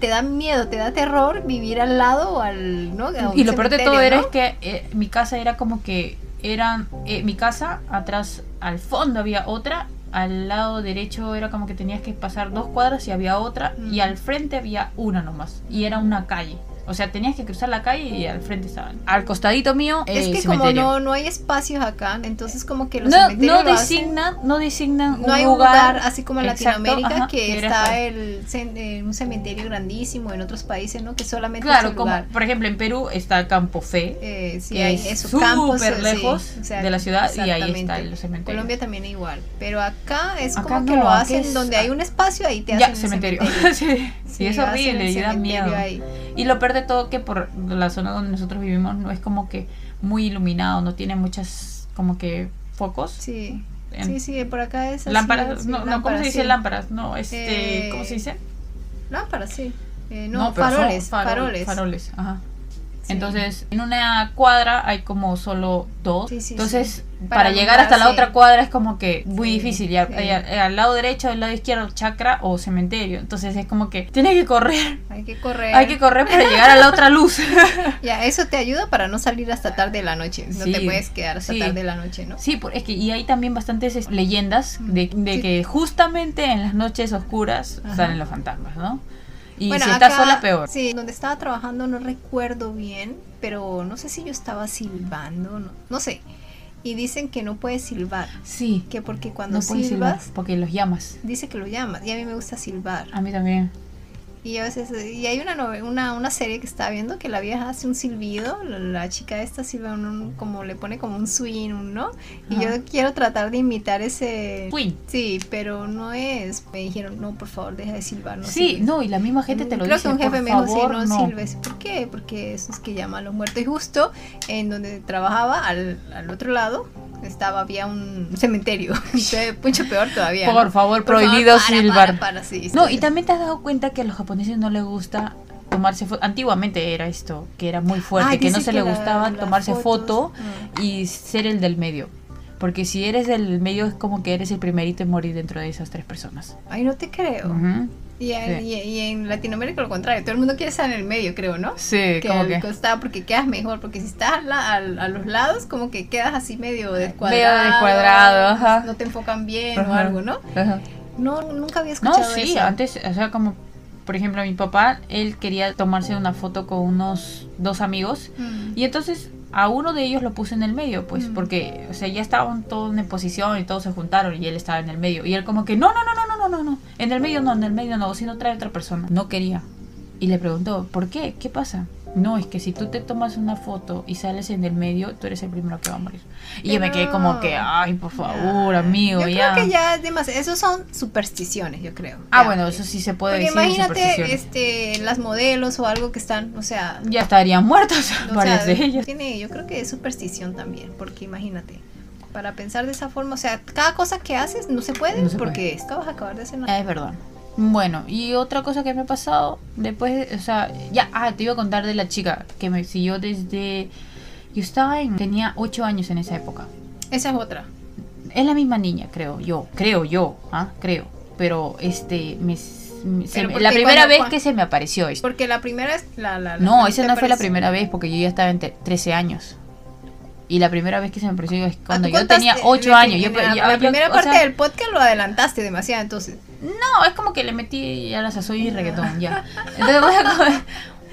te da miedo, te da terror vivir al lado o al, ¿no? Y lo peor de todo era es que eh, mi casa era como que eran eh, mi casa atrás al fondo había otra al lado derecho era como que tenías que pasar dos cuadras y había otra y Mm. al frente había una nomás y era una calle o sea tenías que cruzar la calle y al frente estaban al costadito mío Es que como cementerio. no, no hay espacios acá, entonces como que los no, cementerios no hacen- designan no designan no un hay un lugar, lugar así como en exacto, Latinoamérica ajá, que está el eh, un cementerio grandísimo en otros países, ¿no? Que solamente claro es el como lugar. por ejemplo en Perú está Campo Fe Eh, sí, que hay es súper campos sí, lejos o sea, de la ciudad y ahí está el cementerio Colombia también igual, pero acá es Acá como que lo hacen es- donde hay un espacio ahí te ya hacen el cementerio, sí, Sí, y es horrible y da cementerio miedo ahí. y lo peor de todo que por la zona donde nosotros vivimos no es como que muy iluminado no tiene muchas como que focos Sí. En- Sí, sí, por acá es así, lámparas sí, no, no cómo lámparas, se dice sí. lámparas no este Eh, cómo se dice Lámparas, sí. Eh, no, son faroles, farol- faroles. faroles ajá Sí. entonces en una cuadra hay como solo dos Sí, sí, entonces para, Para llegar hasta la otra cuadra es como que muy difícil y al, y al- al lado derecho al lado izquierdo chacra o cementerio entonces es como que tienes que correr Hay que correr. hay que correr para llegar a la otra luz Ya, eso te ayuda para no salir hasta tarde de la noche. No te puedes quedar hasta tarde de la noche, ¿no? Sí, por- es que y hay también bastantes es, leyendas de, de que justamente en las noches oscuras Ajá. salen los fantasmas, ¿no? Y Bueno, si estás acá- sola, peor. Sí, donde estaba trabajando no recuerdo bien, pero no sé si yo estaba silbando, no, no sé. Y dicen que no puedes silbar, Sí, que porque cuando no puedes silbar silbas, porque los llamas. dice que lo llamas. Y a mí me gusta silbar. A mí también. Y a veces, y hay una, una, una serie que estaba viendo que la vieja hace un silbido, la, chica esta silba un- un- como le pone como un swing, ¿no? Y Ajá. yo quiero tratar de imitar ese... Swing. Sí, pero no es. Me dijeron, no, por favor, deja de silbar. No sí, silbes". no, y la misma gente te lo Creo dice. que un jefe me dijo, sí, no, no. silbes. ¿Por qué? Porque eso es que llama a los muertos. Y justo en donde trabajaba, al, al otro lado, estaba, había un cementerio. Mucho peor todavía. Por ¿no? favor, Por favor, prohibido para, silbar. para, para, sí, No, y también te has dado cuenta que a los japoneses no les gusta tomarse fotos. Antiguamente era esto, que era muy fuerte, Ay, que no se le gustaba tomarse fotos, foto ah. y ser el del medio. Porque si eres del medio es como que eres el primerito en morir dentro de esas tres personas. Ay, no te creo. Ujú. Y, en, Sí. y- y en Latinoamérica lo contrario. Todo el mundo quiere estar en el medio, creo, ¿no? Sí, que como al que costado porque quedas mejor porque si estás a, la- a los lados como que quedas así medio descuadrado descuadrado, ajá. no te enfocan bien o algo no Ajá. no nunca había No, escuchado sí, eso antes, o sea, como por ejemplo, mi papá, él quería tomarse una foto con unos dos amigos mm. y entonces a uno de ellos lo puse en el medio, pues, mm. porque, o sea, ya estaban todos en posición y todos se juntaron y él estaba en el medio. Y él como que, no, no, no, no, no, no, no, en el medio no, en el medio no, si no trae otra persona. No quería. Y le preguntó, ¿por qué? ¿Qué pasa? No, es que si tú te tomas una foto y sales en el medio, tú eres el primero que va a morir. Y yo me quedé como que, ay, por favor, Ya. amigo, Yo ya. creo que ya es demasiado. Esos son supersticiones, yo creo. Ah, Ya. bueno, eso sí se puede decir. imagínate este, las modelos o algo que están, o sea, Ya estarían muertas varias sea, de ellas. Tiene, yo creo que es superstición también, porque imagínate, para pensar de esa forma, o sea, cada cosa que haces no se puede, No se porque es que vas a acabar de hacer nada. Es verdad. Bueno, y otra cosa que me ha pasado después, o sea, ya, ah, te iba a contar de la chica que me siguió desde... Yo estaba en... Tenía 8 años en esa época. Esa es otra. Es la misma niña, creo yo. Creo yo, ¿ah? Creo. Pero, este, me, me- se Pero me- ¿por la primera ¿Cuándo- vez que se me apareció esto. Porque la primera es la... la, la- No, esa no fue la primera vez porque yo ya estaba en te- 13 años. Y la primera vez que se me apareció es Ah, cuando tú yo tenía contaste 8 en el- años. Yo, la, yo- primera o parte sea, del podcast lo adelantaste demasiado, entonces. No, es como que le metí ya la sazón y reggaetón, ya. Entonces voy a,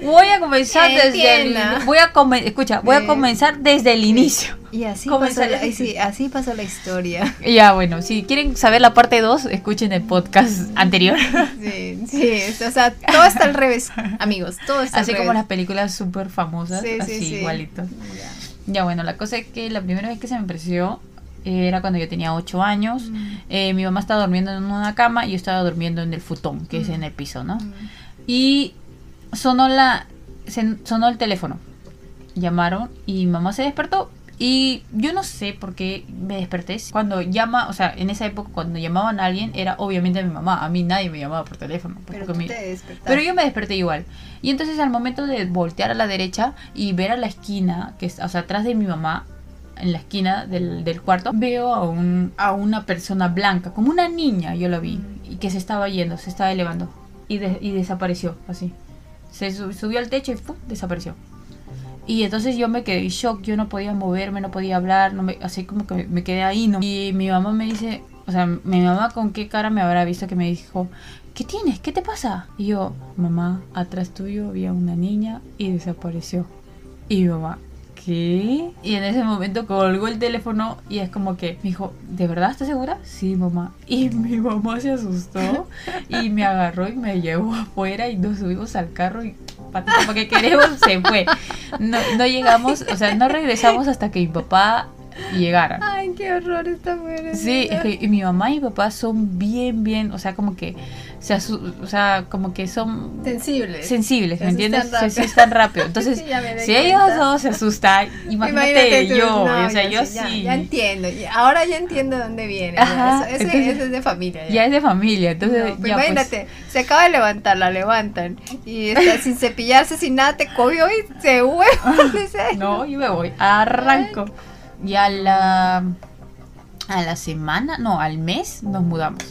voy a comenzar desde el, voy a come- escucha, voy a comenzar desde el inicio. Y así pasó, la, así. sí, así pasó la historia. Ya, bueno, si quieren saber la parte 2, escuchen el podcast anterior. Sí, sí, o sea, todo está al revés, amigos, todo está Así al como revés. las películas súper famosas, Sí, sí, así sí. igualito. Ya. Ya, bueno, la cosa es que la primera vez que se me apareció eh, era cuando yo tenía 8 años. Mm. Eh, mi mamá estaba durmiendo en una cama y yo estaba durmiendo en el futón, que es Mm. en el piso, ¿no? Mm. Y sonó la sonó el teléfono. Llamaron y mi mamá se despertó y yo no sé por qué me desperté. Cuando llama, o sea, en esa época cuando llamaban a alguien era obviamente mi mamá. A mí nadie me llamaba por teléfono. pues, Pero tú te pero yo me desperté igual. Y entonces al momento de voltear a la derecha y ver a la esquina, que es, o sea, atrás de mi mamá, en la esquina del, del cuarto, veo a, un, a una persona blanca, como una niña, yo la vi, y que se estaba yendo, se estaba elevando. Y, de- y desapareció, así. Se su- subió al techo y ¡pum! desapareció. Y entonces yo me quedé en shock, yo no podía moverme, no podía hablar, no me, así como que me quedé ahí. ¿no? Y mi mamá me dice, o sea, mi mamá con qué cara me habrá visto que me dijo, ¿qué tienes? ¿Qué te pasa? Y yo, mamá, atrás tuyo había una niña y desapareció. Y mi mamá, ¿qué? Y en ese momento colgó el teléfono y es como que me dijo, ¿de verdad estás segura? Sí, mamá. Y mi mamá se asustó y me agarró y me llevó afuera y nos subimos al carro y patita porque queremos se fue. No, no llegamos, o sea, no regresamos hasta que mi papá llegara. Ay, qué horror esta mujer. Sí, es que mi mamá y mi papá son bien, bien, o sea, como que, se asu- o sea, como que son Sensibles. sensibles, ¿me entiendes? Se asustan rápido. Entonces, si ellos dos se asustan, imagínate, tú, yo, no, o sea, yo sí, ya, sí. Ya, entiendo, ya- ahora ya entiendo de dónde viene. Ajá, eso, ese- entonces- eso es de familia. Ya es de familia, entonces, No, pues pues. imagínate, se acaba de levantar, la levantan y está sin cepillarse, sin nada, te cogió y se dice. No, yo me voy, arranco. Y a la, a la semana, no, al mes nos mudamos.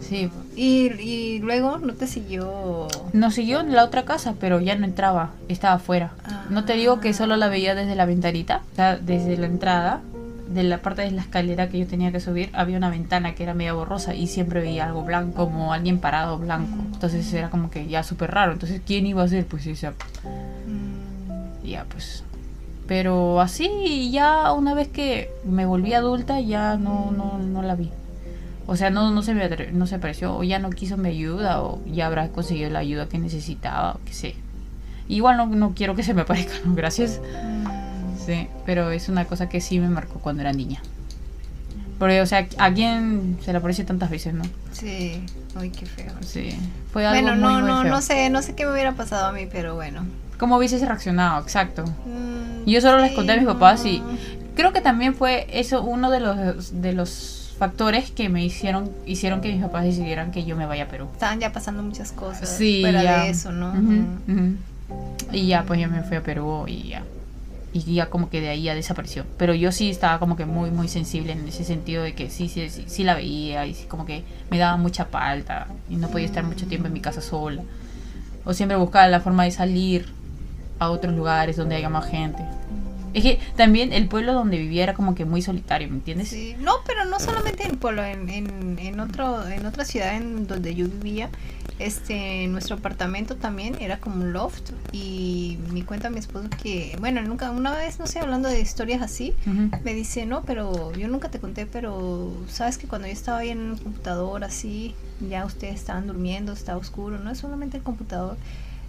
Sí, Y, y luego no te siguió. Nos siguió en la otra casa, pero ya no entraba, estaba afuera. No te digo que solo la veía desde la ventanita, o sea, desde la entrada, de la parte de la escalera que yo tenía que subir, había una ventana que era media borrosa y siempre veía algo blanco, como alguien parado blanco. Entonces era como que ya súper raro. Entonces, ¿quién iba a ser? Pues esa, Mm, ya pues. Pero así, ya una vez que me volví adulta, ya no, no, no la vi. O sea, no, no, se me no se apareció, o ya no quiso mi ayuda, o ya habrá conseguido la ayuda que necesitaba, o qué sé. Igual no, no quiero que se me aparezca, ¿no? Gracias. Sí, pero es una cosa que sí me marcó cuando era niña. Porque, o sea, ¿a quién se le aparece tantas veces, no? Sí, ay, qué feo. Sí, fue algo Bueno, muy, no, muy no, feo. no sé, no sé qué me hubiera pasado a mí, pero bueno. ¿Cómo hubieses reaccionado? Exacto. Mm, Yo solo les sí, conté a mis papás y creo que también fue eso uno de los de los factores que me hicieron hicieron que mis papás decidieran que yo me vaya a Perú. Estaban ya pasando muchas cosas Sí, fuera ya. de eso, ¿no? Y ya pues yo me fui a Perú y ya y ya como que de ahí ya desapareció. Pero yo sí estaba como que muy muy sensible en ese sentido de que sí sí sí, sí la veía y sí como que me daba mucha falta y no podía estar mucho tiempo en mi casa sola. O siempre buscaba la forma de salir a otros lugares donde haya más gente. Es que también el pueblo donde vivía era como que muy solitario, ¿me entiendes? Sí, no, pero no solamente en el pueblo, en, en, en, otro, en otra ciudad en donde yo vivía, este, nuestro apartamento también era como un loft y me cuenta mi esposo que, bueno, nunca, una vez, no sé, hablando de historias así, me dice, no, pero yo nunca te conté, pero sabes que cuando yo estaba ahí en el computador así, ya ustedes estaban durmiendo, estaba oscuro, no es solamente el computador,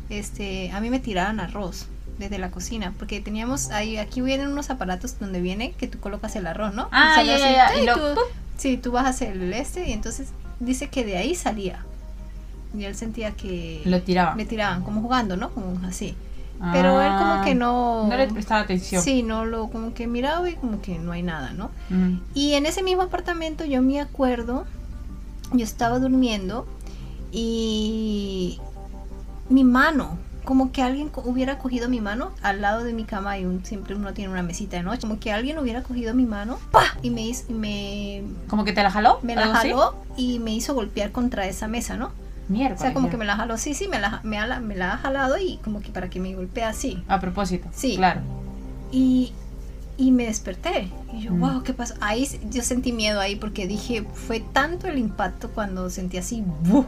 este, a mí me tiraban arroz desde la cocina, porque teníamos ahí, aquí vienen unos aparatos donde viene que tú colocas el arroz, ¿no? Ah, ya, así, ya, y lo- tú- sí, tú bajas el este y entonces dice que de ahí salía. Y él sentía que Lo tiraba. le tiraban, como jugando, ¿no? Como así. Pero él como que no... Ah, No le prestaba atención. Sí, no lo, como que miraba y como que no hay nada, ¿no? Ujú. Y en ese mismo apartamento yo me acuerdo, yo estaba durmiendo y mi mano, como que alguien hubiera cogido mi mano, al lado de mi cama hay un, siempre uno tiene una mesita de noche, como que alguien hubiera cogido mi mano, ¡pah! y me hizo, y me, ¿Como que te la jaló? me la jaló y me hizo golpear contra esa mesa, ¿no? Mierda. O sea, como que me la jaló, sí, sí, me la, me, ha- me la ha jalado y como que para que me golpee así. A propósito. Sí. Claro. Y, y me desperté. Y yo, Mm. wow, ¿qué pasó? Ahí yo sentí miedo ahí porque dije, fue tanto el impacto cuando sentí así, ¡bu!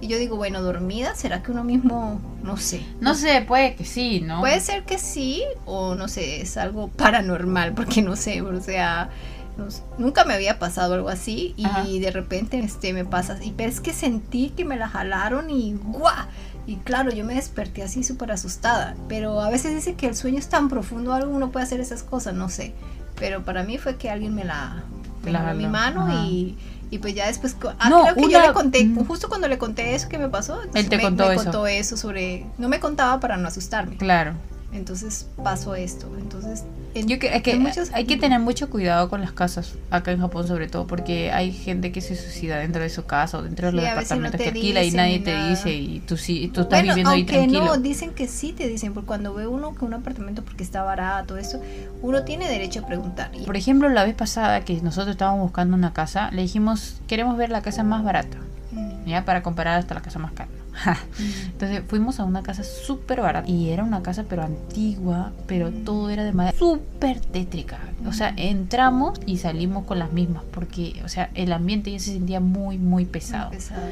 Y yo digo, bueno, dormida, ¿será que uno mismo, no sé? No sé, puede que sí, ¿no? Puede ser que sí, o no sé, es algo paranormal, porque no sé, o sea, no sé, nunca me había pasado algo así y Ajá. de repente este me pasa y pero es que sentí que me la jalaron y ¡guau! Y claro, yo me desperté así súper asustada, pero a veces dice que el sueño es tan profundo, algo uno puede hacer esas cosas, no sé, pero para mí fue que alguien me la me La jaló mi mano ajá. y y pues ya después, ah, No, creo que yo le conté, mm. justo cuando le conté eso que me pasó, Él te me, contó me eso. contó eso sobre, no me contaba para no asustarme. Claro. Entonces pasó esto. Entonces, en- Yo que, es que en muchos- hay que tener mucho cuidado con las casas, acá en Japón sobre todo, porque hay gente que se suicida dentro de su casa o dentro de los a veces no que alquila y nadie te dice y tú sí, tú estás bueno, viviendo ahí tranquilo. no, dicen que sí te dicen, porque cuando ve uno que un apartamento porque está barato, eso, uno tiene derecho a preguntar. Y- Por ejemplo, la vez pasada que nosotros estábamos buscando una casa, le dijimos, queremos ver la casa más barata, Mm, ya para comparar hasta la casa más cara. Entonces fuimos a una casa súper barata y era una casa pero antigua, pero todo era de madera súper tétrica. O sea, entramos y salimos con las mismas porque, o sea, el ambiente ya se sentía muy, muy pesado. muy pesado.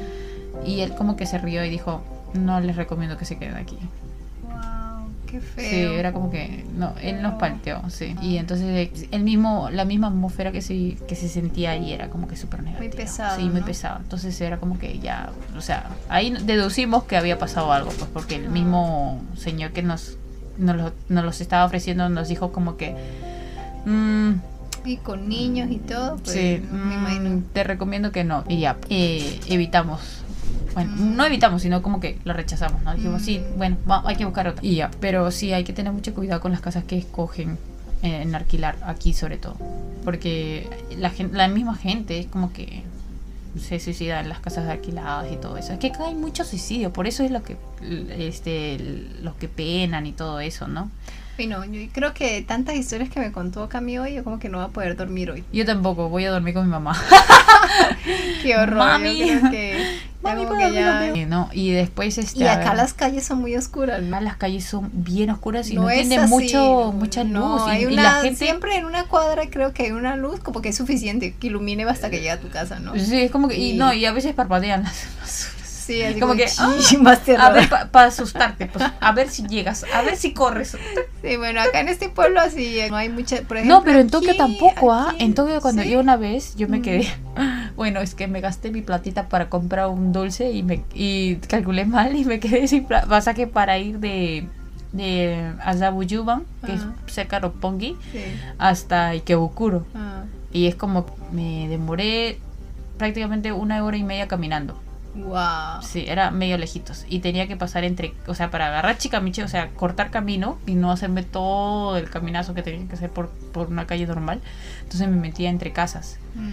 Y él como que se rió y dijo, no les recomiendo que se queden aquí. Sí, era como que, no, él nos No. palteó, sí. Y entonces eh, el mismo, la misma atmósfera que se, que se sentía ahí era como que súper negativa. pesado, Sí, muy ¿no? pesado. Entonces era como que ya, o sea, ahí deducimos que había pasado algo, pues porque el mismo señor que nos, nos, lo- nos los estaba ofreciendo nos dijo como que... mm, Y con niños y todo, pues sí, me mm, imagino. te recomiendo que no. Y ya, eh, evitamos. Bueno, no evitamos, sino como que lo rechazamos, ¿no? Dijimos, Mm. sí, bueno, va- hay que buscar otra. Y ya, pero sí, hay que tener mucho cuidado con las casas que escogen eh, en alquilar, aquí sobre todo. Porque la, la misma gente es como que se suicida en las casas alquiladas y todo eso. Es que acá hay mucho suicidio, por eso es lo que, este, los que penan y todo eso, ¿no? Y no, yo creo que tantas historias que me contó Cami hoy, yo como que no voy a poder dormir hoy. Yo tampoco, voy a dormir con mi mamá. Qué horror. Mami. Yo creo que, Mami, como ¿puedo que ya- dormir contigo? No, y después este, Y a acá las calles son muy oscuras, ¿no? las calles son bien oscuras y no, tienen así, mucho mucha luz no, y, hay y una, la gente siempre en una cuadra creo que hay una luz como que es suficiente que ilumine hasta que llegue a tu casa, ¿no? sí es como que y, Y- no y a veces parpadean las basuras. Sí, así Como que, "Chi", más a ver para asustarte pues a ver si llegas a ver si corres Sí, bueno, acá en este pueblo así no hay mucha, por ejemplo, no pero en Tokio aquí- tampoco ah en Tokio cuando ¿sí? yo una vez yo me Mm. quedé bueno es que me gasté mi platita para comprar un dulce y me y calculé mal y me quedé sin plata que para ir de de Azabuyuban que Ajá. es cerca de Roppongi Sí. hasta Ikebukuro Ah, y es como me demoré prácticamente una hora y media caminando. Wow. Sí, era medio lejitos y tenía que pasar entre, o sea, para agarrar Chicamiche, o sea, cortar camino y no hacerme todo el caminazo que tenía que hacer por, por una calle normal. Entonces me metía entre casas Mm.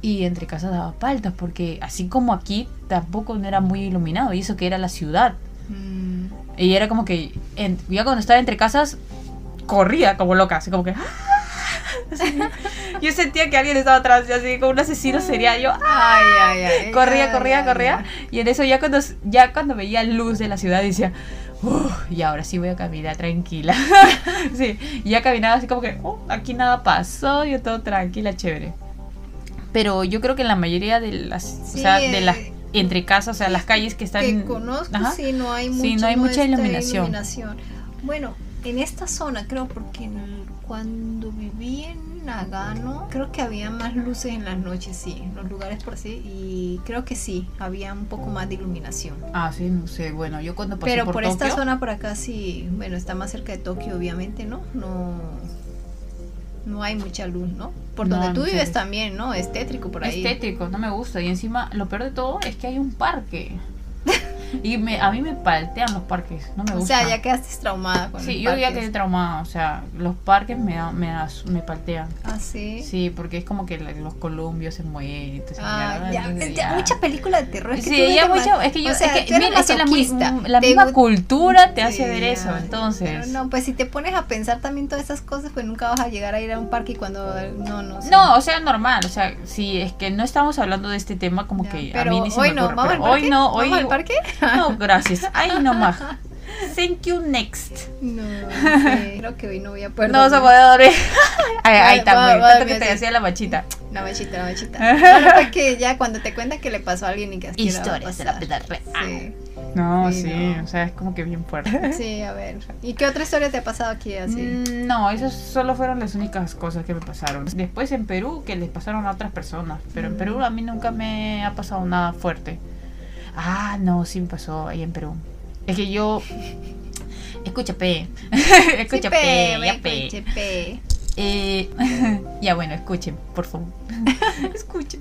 y entre casas daba paltas porque así como aquí tampoco no era muy iluminado y eso que era la ciudad. Mm. Y era como que en- ya cuando estaba entre casas corría como loca, así como que ¡ah! Así. yo sentía que alguien estaba atrás, así como un asesino serial, yo ¡ah! Ay, ay, ay. corría, corría, corría. Y en eso ya cuando, ya cuando veía luz de la ciudad decía, "Uf, y ahora sí voy a caminar tranquila. sí, y ya caminaba así como que, "Oh, aquí nada pasó, yo todo tranquila, chévere. Pero yo creo que en la mayoría de las, o Sí, sea, de eh, las entre casas, o sea, las calles que están... que conozco, Ajá. sí, no hay, Sí, mucho- no hay mucha iluminación. Bueno, en esta zona creo porque en cuando viví en Nagano, creo que había más luces en las noches, sí, en los lugares por así, y creo que sí, había un poco más de iluminación. Ah, sí, no sé, bueno, yo cuando pasé Pero por, por, esta zona por acá sí, bueno, está más cerca de Tokio, obviamente, ¿no? No, no hay mucha luz, ¿no? Por No donde tú vives también, ¿no? Es tétrico por ahí. Es tétrico, no me gusta. Y encima, lo peor de todo es que hay un parque. Y me, a mí me paltean los parques, no me o gusta. sea, ya quedaste traumada con Sí, los yo ya parques. quedé traumada, o sea, los parques me, da- me, me paltean. Ah, sí. Sí, porque es como que los columbios se mueven y Ah, ya, ya, ya, mucha película de terror. Es que Sí, ya ma- es que yo, o sea, es que, mira, es que la, masoquista. la misma cultura te hace Sí, ver eso, ya. entonces. Pero no, pues si te pones a pensar también todas esas cosas, pues nunca vas a llegar a ir a un parque y cuando no, no sé. No, o sea, normal, o sea, si es que no estamos hablando de este tema como Ya, que pero a mí ni se hoy me no, ocurre, vamos al pero parque. hoy no, hoy ¿Vamos al parque? No, gracias. Ahí nomás. Thank you next. No, sí, creo que hoy no voy a poder. No se puede dormir. Ahí, a Tanto que te así. hacía la machita. La machita, la machita. Bueno, pues que ya cuando te cuentan que le pasó a alguien y que así Historias de la real. Sí, No, Sí, sí, no. o sea, es como que bien fuerte. sí, a ver. ¿Y qué otra historia te ha pasado aquí así? Mm, No, esas solo fueron las únicas cosas que me pasaron. Después en Perú, que les pasaron a otras personas. Pero en Mm. Perú a mí nunca me ha pasado nada fuerte. Ah, no, sí me pasó ahí en Perú. Es que yo. Escucha, P. escucha, Sí, P. pe, Ya, P. Eh, ya bueno, escuchen, por favor. escuchen.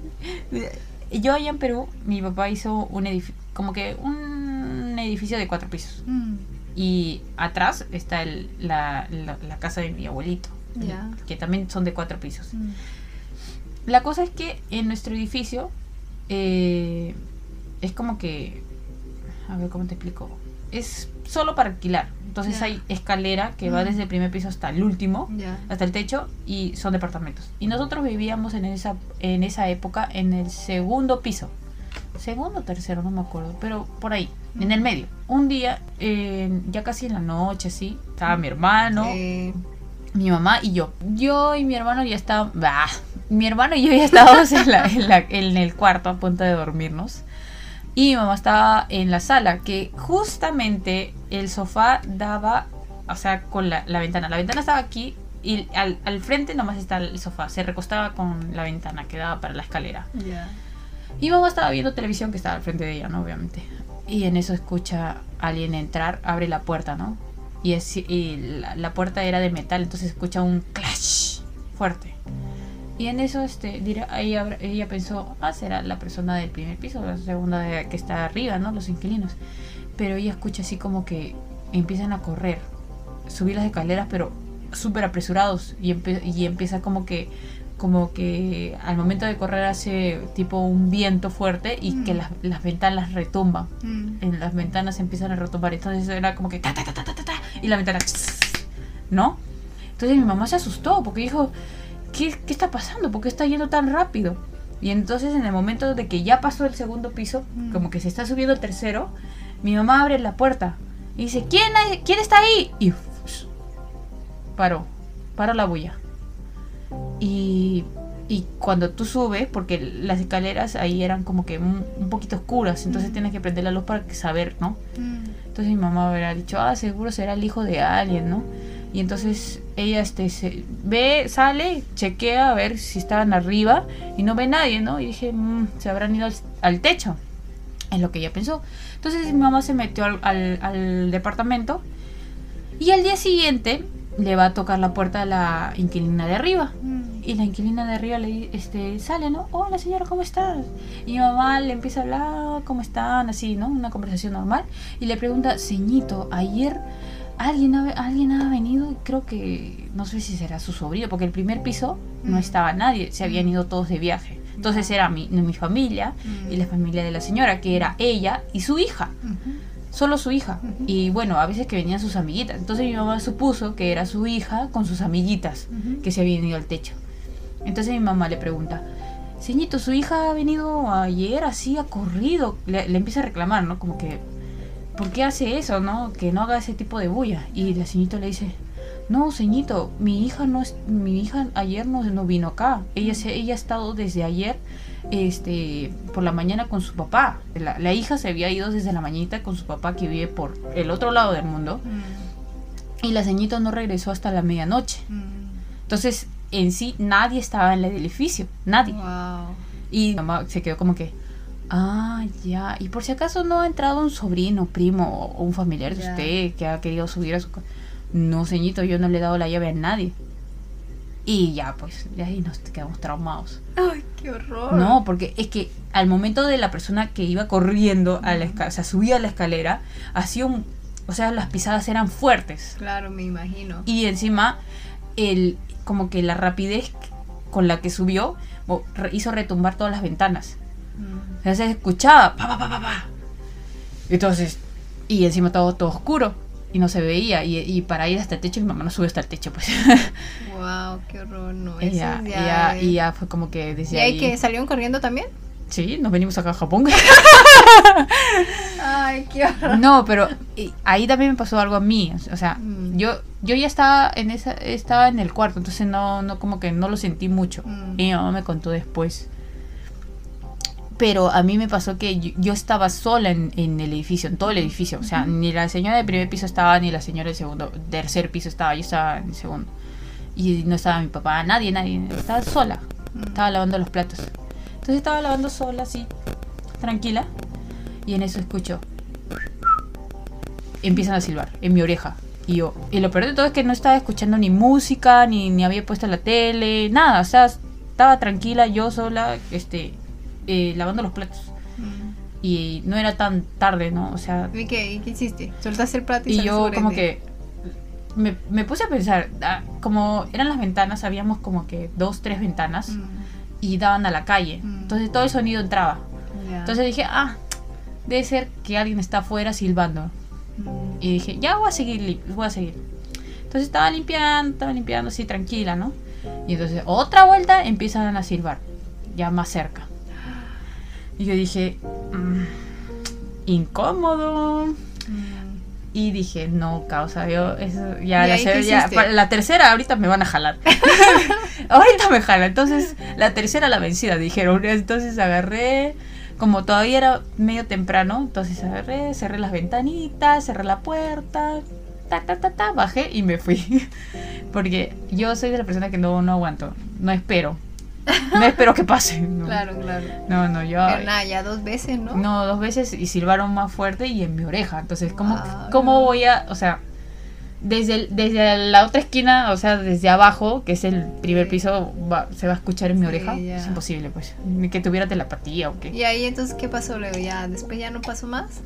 Yo allá en Perú, mi papá hizo un edificio, como que un edificio de cuatro pisos. Mm, Y atrás está el- la, la- la casa de mi abuelito, que también son de cuatro pisos. mm. La cosa es que en nuestro edificio eh, es como que, a ver cómo te explico, es solo para alquilar. Entonces hay escalera que va Mm. desde el primer piso hasta el último Ya. hasta el techo y son departamentos. Y nosotros vivíamos en esa, en esa época en el segundo piso. Segundo o tercero, no me acuerdo, pero por ahí, en el medio. Un día, eh, ya casi en la noche, sí, estaba mi hermano, Eh, mi mamá y yo. Yo y mi hermano ya estábamos... mi hermano y yo ya estábamos en, la- en la- en el cuarto a punto de dormirnos. Y mi mamá estaba en la sala, que justamente el sofá daba, o sea, con la, la ventana. La ventana estaba aquí y al, al frente nomás está el sofá. Se recostaba con la ventana que daba para la escalera. ya. Y mamá estaba viendo televisión que estaba al frente de ella, ¿no? Obviamente. Y en eso escucha a alguien entrar, abre la puerta, ¿no? Y, es, y la, la puerta era de metal, entonces escucha un clash fuerte. Y en eso este, dirá, ella, ella pensó, ah, será la persona del primer piso, la segunda de- que está arriba, ¿no? Los inquilinos. Pero ella escucha así como que empiezan a correr, subir las escaleras, pero súper apresurados. Y, y empieza como que como que al momento de correr hace tipo un viento fuerte y que Mm. las, las ventanas retumban. Mm. En las ventanas empiezan a retumbar. Entonces era como que ta, ta, ta, ta, ta, ta, ta, y la ventana, ¿no? Entonces mi mamá se asustó porque dijo, ¿qué, qué está pasando? ¿Por qué está yendo tan rápido? Y entonces en el momento de que ya pasó el segundo piso, Mm. como que se está subiendo el tercero, mi mamá abre la puerta y dice, ¿quién, hay- ¿quién está ahí? Y paró, paró la bulla. Y, y cuando tú subes, porque las escaleras ahí eran como que un, un poquito oscuras, entonces Mm. tienes que prender la luz para saber, ¿no? Mm. Entonces mi mamá habrá dicho, ah, seguro será el hijo de alguien, ¿no? Y entonces ella este, se ve, sale, chequea a ver si estaban arriba y no ve nadie, ¿no? Y dije, "Mm, se habrán ido al, al techo. Es lo que ella pensó. Entonces mi mamá se metió al, al- al departamento y al día siguiente le va a tocar la puerta a la inquilina de arriba. Mm. Y la inquilina de arriba le este, sale, ¿no? Hola señora, ¿cómo estás? Y mi mamá le empieza a hablar, ¿cómo están? Así, ¿no? Una conversación normal. Y le pregunta, ceñito, ayer alguien ha, alguien ha venido, creo que, no sé si será su sobrino, porque el primer piso no Mm. estaba nadie, se habían ido todos de viaje. Entonces era mi, mi familia Mm. y la familia de la señora, que era ella y su hija solo su hija. Y bueno, a veces que venían sus amiguitas. Entonces mi mamá supuso que era su hija con sus amiguitas que se habían ido al techo. Entonces mi mamá le pregunta, Señito, su hija ha venido ayer así, ha corrido. Le, le empieza a reclamar, ¿no? Como que, ¿por qué hace eso, no? Que no haga ese tipo de bulla. Y la señorita le dice, no, señito, mi hija no es, mi hija ayer no, no vino acá. Ella se, ella ha estado desde ayer, este, por la mañana con su papá. La, la hija se había ido desde la mañanita con su papá que vive por el otro lado del mundo. Y la señorita no regresó hasta la medianoche. Entonces, en sí, nadie estaba en el edificio. Nadie. Wow. Y mamá se quedó como que, ah, ya. Y por si acaso no ha entrado un sobrino, primo o un familiar de Ya. usted que ha querido subir a su casa. No, señito, yo no le he dado la llave a nadie. Y ya, pues, de ahí nos quedamos traumados. Ay, qué horror. No, porque es que al momento de la persona que iba corriendo a la escalera, o sea, subía a la escalera, hacía un. O sea, las pisadas eran fuertes. Claro, me imagino. Y encima, el, como que la rapidez con la que subió re- hizo retumbar todas las ventanas. O sea, se escuchaba, pa, pa, pa, pa, pa. Entonces, y encima todo, todo oscuro y no se veía. Y, y para ir hasta el techo, mi mamá no subió hasta el techo, pues. Wow, qué horror. No, y, ya, ya ya- es- y ya fue como que desde ¿Y ahí que salieron corriendo también? Sí, nos venimos acá a Japón. Ay, qué horror. no, pero ahí también me pasó algo a mí. O sea, Mm. yo, yo ya estaba en esa, estaba en el cuarto, entonces no, no como que no lo sentí mucho. Mm. Y mi mamá me contó después. Pero a mí me pasó que yo, yo estaba sola en, en el edificio, en todo el edificio. O sea, ni la señora del primer piso estaba, ni la señora del segundo, tercer piso estaba. Yo estaba en el segundo. Y no estaba mi papá, nadie, nadie. Estaba sola. Estaba lavando los platos. Entonces estaba lavando sola, así, tranquila. Y en eso escucho. Empiezan a silbar en mi oreja. Y yo, y lo peor de todo es que no estaba escuchando ni música, ni, ni había puesto la tele, nada. O sea, estaba tranquila, yo sola, este, eh, lavando los platos. Mm. Y no era tan tarde, ¿no? O sea, ¿Y qué, y qué hiciste? ¿Soltaste el plato y, y yo como que me, me puse a pensar, ah, como eran las ventanas, habíamos como que dos, tres ventanas Mm, y daban a la calle. Mm. Entonces todo el sonido entraba. Entonces dije, ah, debe ser que alguien está afuera silbando. Mm, Y dije, ya voy a seguir, voy a seguir. Entonces estaba limpiando, estaba limpiando así tranquila, ¿no? Y entonces otra vuelta empiezan a silbar, ya más cerca. Y yo dije, "Mm, incómodo. mm. Y dije, no, causa, yo, eso, ya, ¿Y la, ya, la tercera ahorita me van a jalar. ahorita me jalan. Entonces, la tercera la vencida, dijeron. Entonces agarré, como todavía era medio temprano, entonces agarré, cerré las ventanitas, cerré la puerta, ta, ta, ta, ta, bajé y me fui. Porque yo soy de la persona que no, no aguanto, no espero. No espero que pase. No, Claro, claro. no, no, yo... Pero nada, ya dos veces, ¿no? No, dos veces y silbaron más fuerte y en mi oreja. Entonces, ¿cómo, Wow. ¿cómo voy a, o sea, desde, el- desde la otra esquina, o sea, desde abajo, que es el primer piso, va- se va a escuchar en mi Sí, oreja? ya. Es imposible, pues. Ni que tuviera telepatía o qué. Y ahí entonces, ¿qué pasó luego? ¿Ya después ya no pasó más?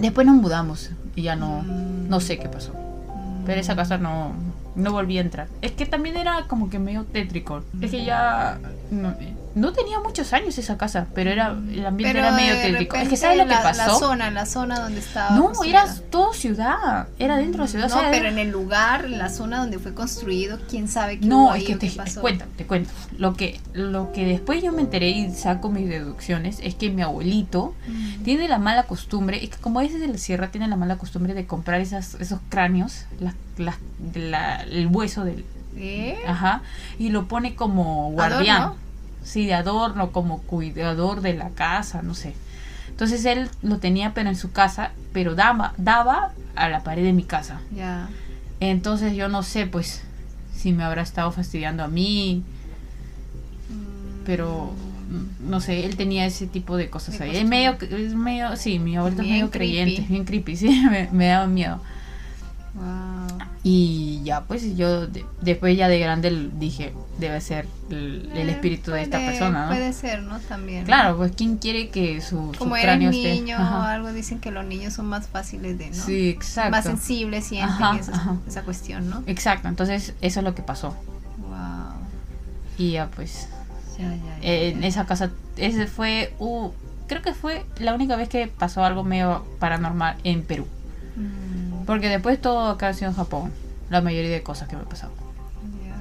Después nos mudamos y ya no, Mm. no sé qué pasó. Mm. Pero esa casa no, no volví a entrar. Es que también era como que medio tétrico. Es que ya no, no tenía muchos años esa casa, pero era el ambiente Pero era medio tétrico. Es que ¿sabes lo que la, pasó? La zona, la zona donde estaba. No, construida. era todo ciudad. Era dentro de la ciudad. No, o sea, pero en el lugar, la zona donde fue construido, quién sabe qué No, es que te, pasó. cuento, te cuento. Lo que, lo que después yo me enteré y saco mis deducciones es que mi abuelito Mm. tiene la mala costumbre, es que como es de la sierra, tiene la mala costumbre de comprar esas, esos cráneos, las- las- de la- el hueso del, ¿Eh? ajá, y lo pone como guardián. ¿Adorno? Sí, de adorno, como cuidador de la casa, no sé. Entonces él lo tenía pero en su casa, pero daba, daba a la pared de mi casa. Ya. Entonces yo no sé, pues, si me habrá estado fastidiando a mí, Mm. pero no sé, él tenía ese tipo de cosas De ahí. Es medio, es medio, sí, mi abuelito es medio creyente, creepy. bien creepy, sí, me, me daba miedo. Wow. Y ya, pues yo de- después ya de grande dije, debe ser el, el Eh, espíritu de esta persona, ¿no? Puede ser, ¿no? También. Claro, pues ¿quién quiere que su, su Como eres cráneo esté? niño o algo, dicen que los niños son más fáciles de, ¿no? Sí, exacto. Más sensibles sienten Ajá, esa, ajá. esa cuestión, ¿no? Exacto, entonces eso es lo que pasó. Wow. Y ya pues Ya, ya, ya, Eh, en esa casa, ese fue, uh, creo que fue la única vez que pasó algo medio paranormal en Perú. Mm, Porque después todo acá ha sido en Japón, la mayoría de cosas que me pasaron. ya.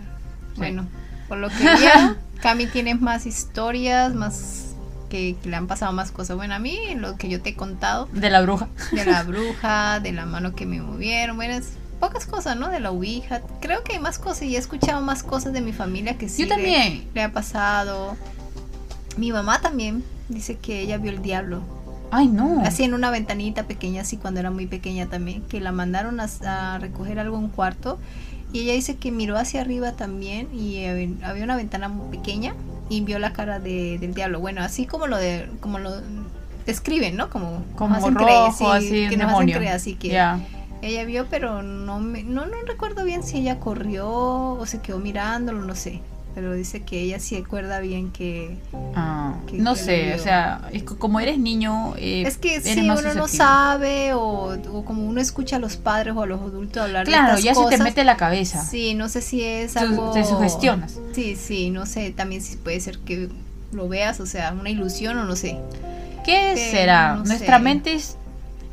Bueno, por lo que veo, Cami tienes más historias, más que, que le han pasado más cosas. Bueno, a mí lo que yo te he contado De la bruja. de la bruja, de la mano que me movieron, bueno, es pocas cosas, ¿no? De la ouija. Creo que hay más cosas y he escuchado más cosas de mi familia que sí Yo le- también. le ha pasado. Mi mamá también dice que ella vio el diablo. Ay, no. Así en una ventanita pequeña, así cuando era muy pequeña también, que la mandaron a, a recoger algo en un cuarto. Y ella dice que miró hacia arriba también y eh, había una ventana muy pequeña y vio la cara de- del diablo. Bueno, así como lo de, como lo describen, ¿no? Como, Como hacen rojo, sí, así, que hacen creer, así que Ya. ella vio, pero no, me, no, no recuerdo bien si ella corrió o se quedó mirándolo, no sé. Pero dice que ella sí recuerda bien que... Ah, que- no que sé, o sea, es que como eres niño, eh, Es que si uno no sabe o, o como uno escucha a los padres o a los adultos hablar de Claro, estas ya se cosas, te mete la cabeza. Sí, no sé si es algo... Te sugestionas. Sí, sí, no sé, también si puede ser que lo veas, o sea, una ilusión o no sé. ¿Qué Que será? no Nuestra sé. mente es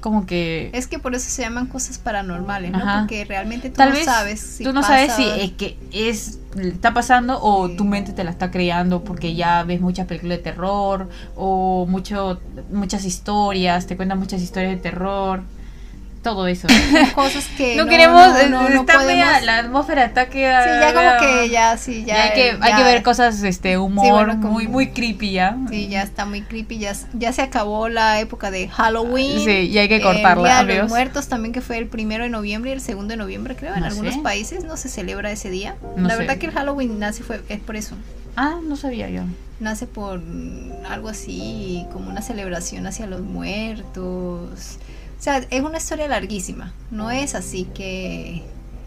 como que... Es que por eso se llaman cosas paranormales, ¿no? Ajá. Porque realmente tú Tal no vez sabes si tú no sabes si es que es está pasando o tu mente te la está creando porque ya ves muchas películas de terror o mucho muchas historias, te cuentan muchas historias de terror, todo eso. Son cosas que no, queremos, no, no, no está media- podemos- la atmósfera está que Sí, ya como que ya, sí, ya. ya hay que hay ya- que ver cosas este humor bueno, como- muy muy creepy ya. Sí, ya está muy creepy, ya, ya se acabó la época de Halloween. Sí, y hay que El cortarla, Día de los. Muertos también que fue el primero de noviembre y el segundo de noviembre, creo, en No algunos sé. países no se celebra ese día. No la sé. verdad que el Halloween nace fue es por eso. Ah, no sabía yo. Nace por algo así, como una celebración hacia los muertos. O sea, es una historia larguísima. No es así que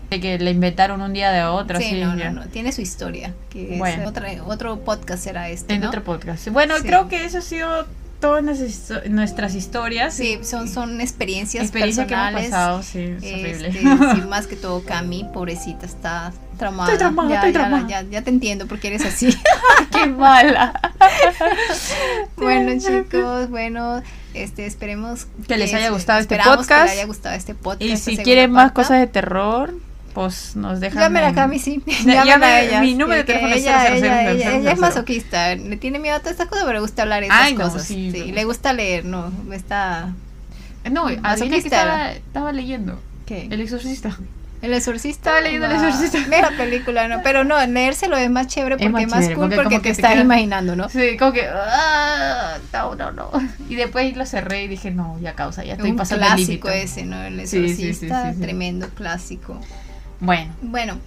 De que la inventaron un día de otro, sí, así, no, no, no, tiene su historia, que es Bueno. otra, otro podcast será este, En ¿no? otro podcast. Bueno, Sí. creo que eso ha sido todas nuestras histo- nuestras historias. Sí, son, son experiencias experiencia que hemos personales. pasado, sí, es horrible. Este, sí, más que todo Cami, pobrecita, está traumada. Estoy traumada, ya, estoy ya, traumada. ya- ya te entiendo porque eres así. ¡Qué mala! bueno, chicos, bueno, este esperemos Que les haya gustado este podcast. Que les haya gustado este podcast. Y si quieren más cosas de terror, pues nos dejan. Llámela a en- Cami, sí. Ya- Llámela a llame- ella. mi número de teléfono es ella, 0000000. ella, ella, ella es masoquista. Le tiene miedo a todas estas cosas, pero le gusta hablar no, cosas. sí, Sí, me le gusta leer, no. Está. No, que estaba, estaba leyendo. ¿Qué? El exorcista. El exorcista. Estaba leyendo El. Exorcista. Ve la película, no. Pero no, leérselo es más chévere Es porque más es más chévere, cool porque porque, te te estás queda- imaginando, ¿no? Sí, como que. ah, no, no, no. Y después lo cerré y dije, no, ya causa, ya estoy un pasando el clásico ese, ¿no? El Sí, sí, sí, exorcista, sí, tremendo clásico. Bueno, Bueno,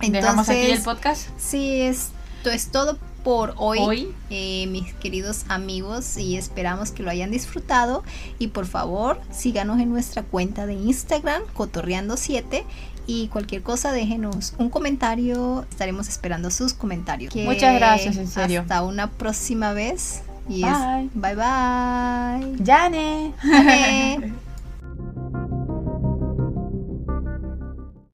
dejamos aquí el entonces, podcast. sí, esto es todo por hoy, Hoy. eh, mis queridos amigos, y esperamos que lo hayan disfrutado. Y por favor, síganos en nuestra cuenta de Instagram, Cotorreando7. Y cualquier cosa, déjenos un comentario. Estaremos esperando sus comentarios. Que Muchas gracias, en serio. Hasta una próxima vez. Y es Bye. bye bye. Jane.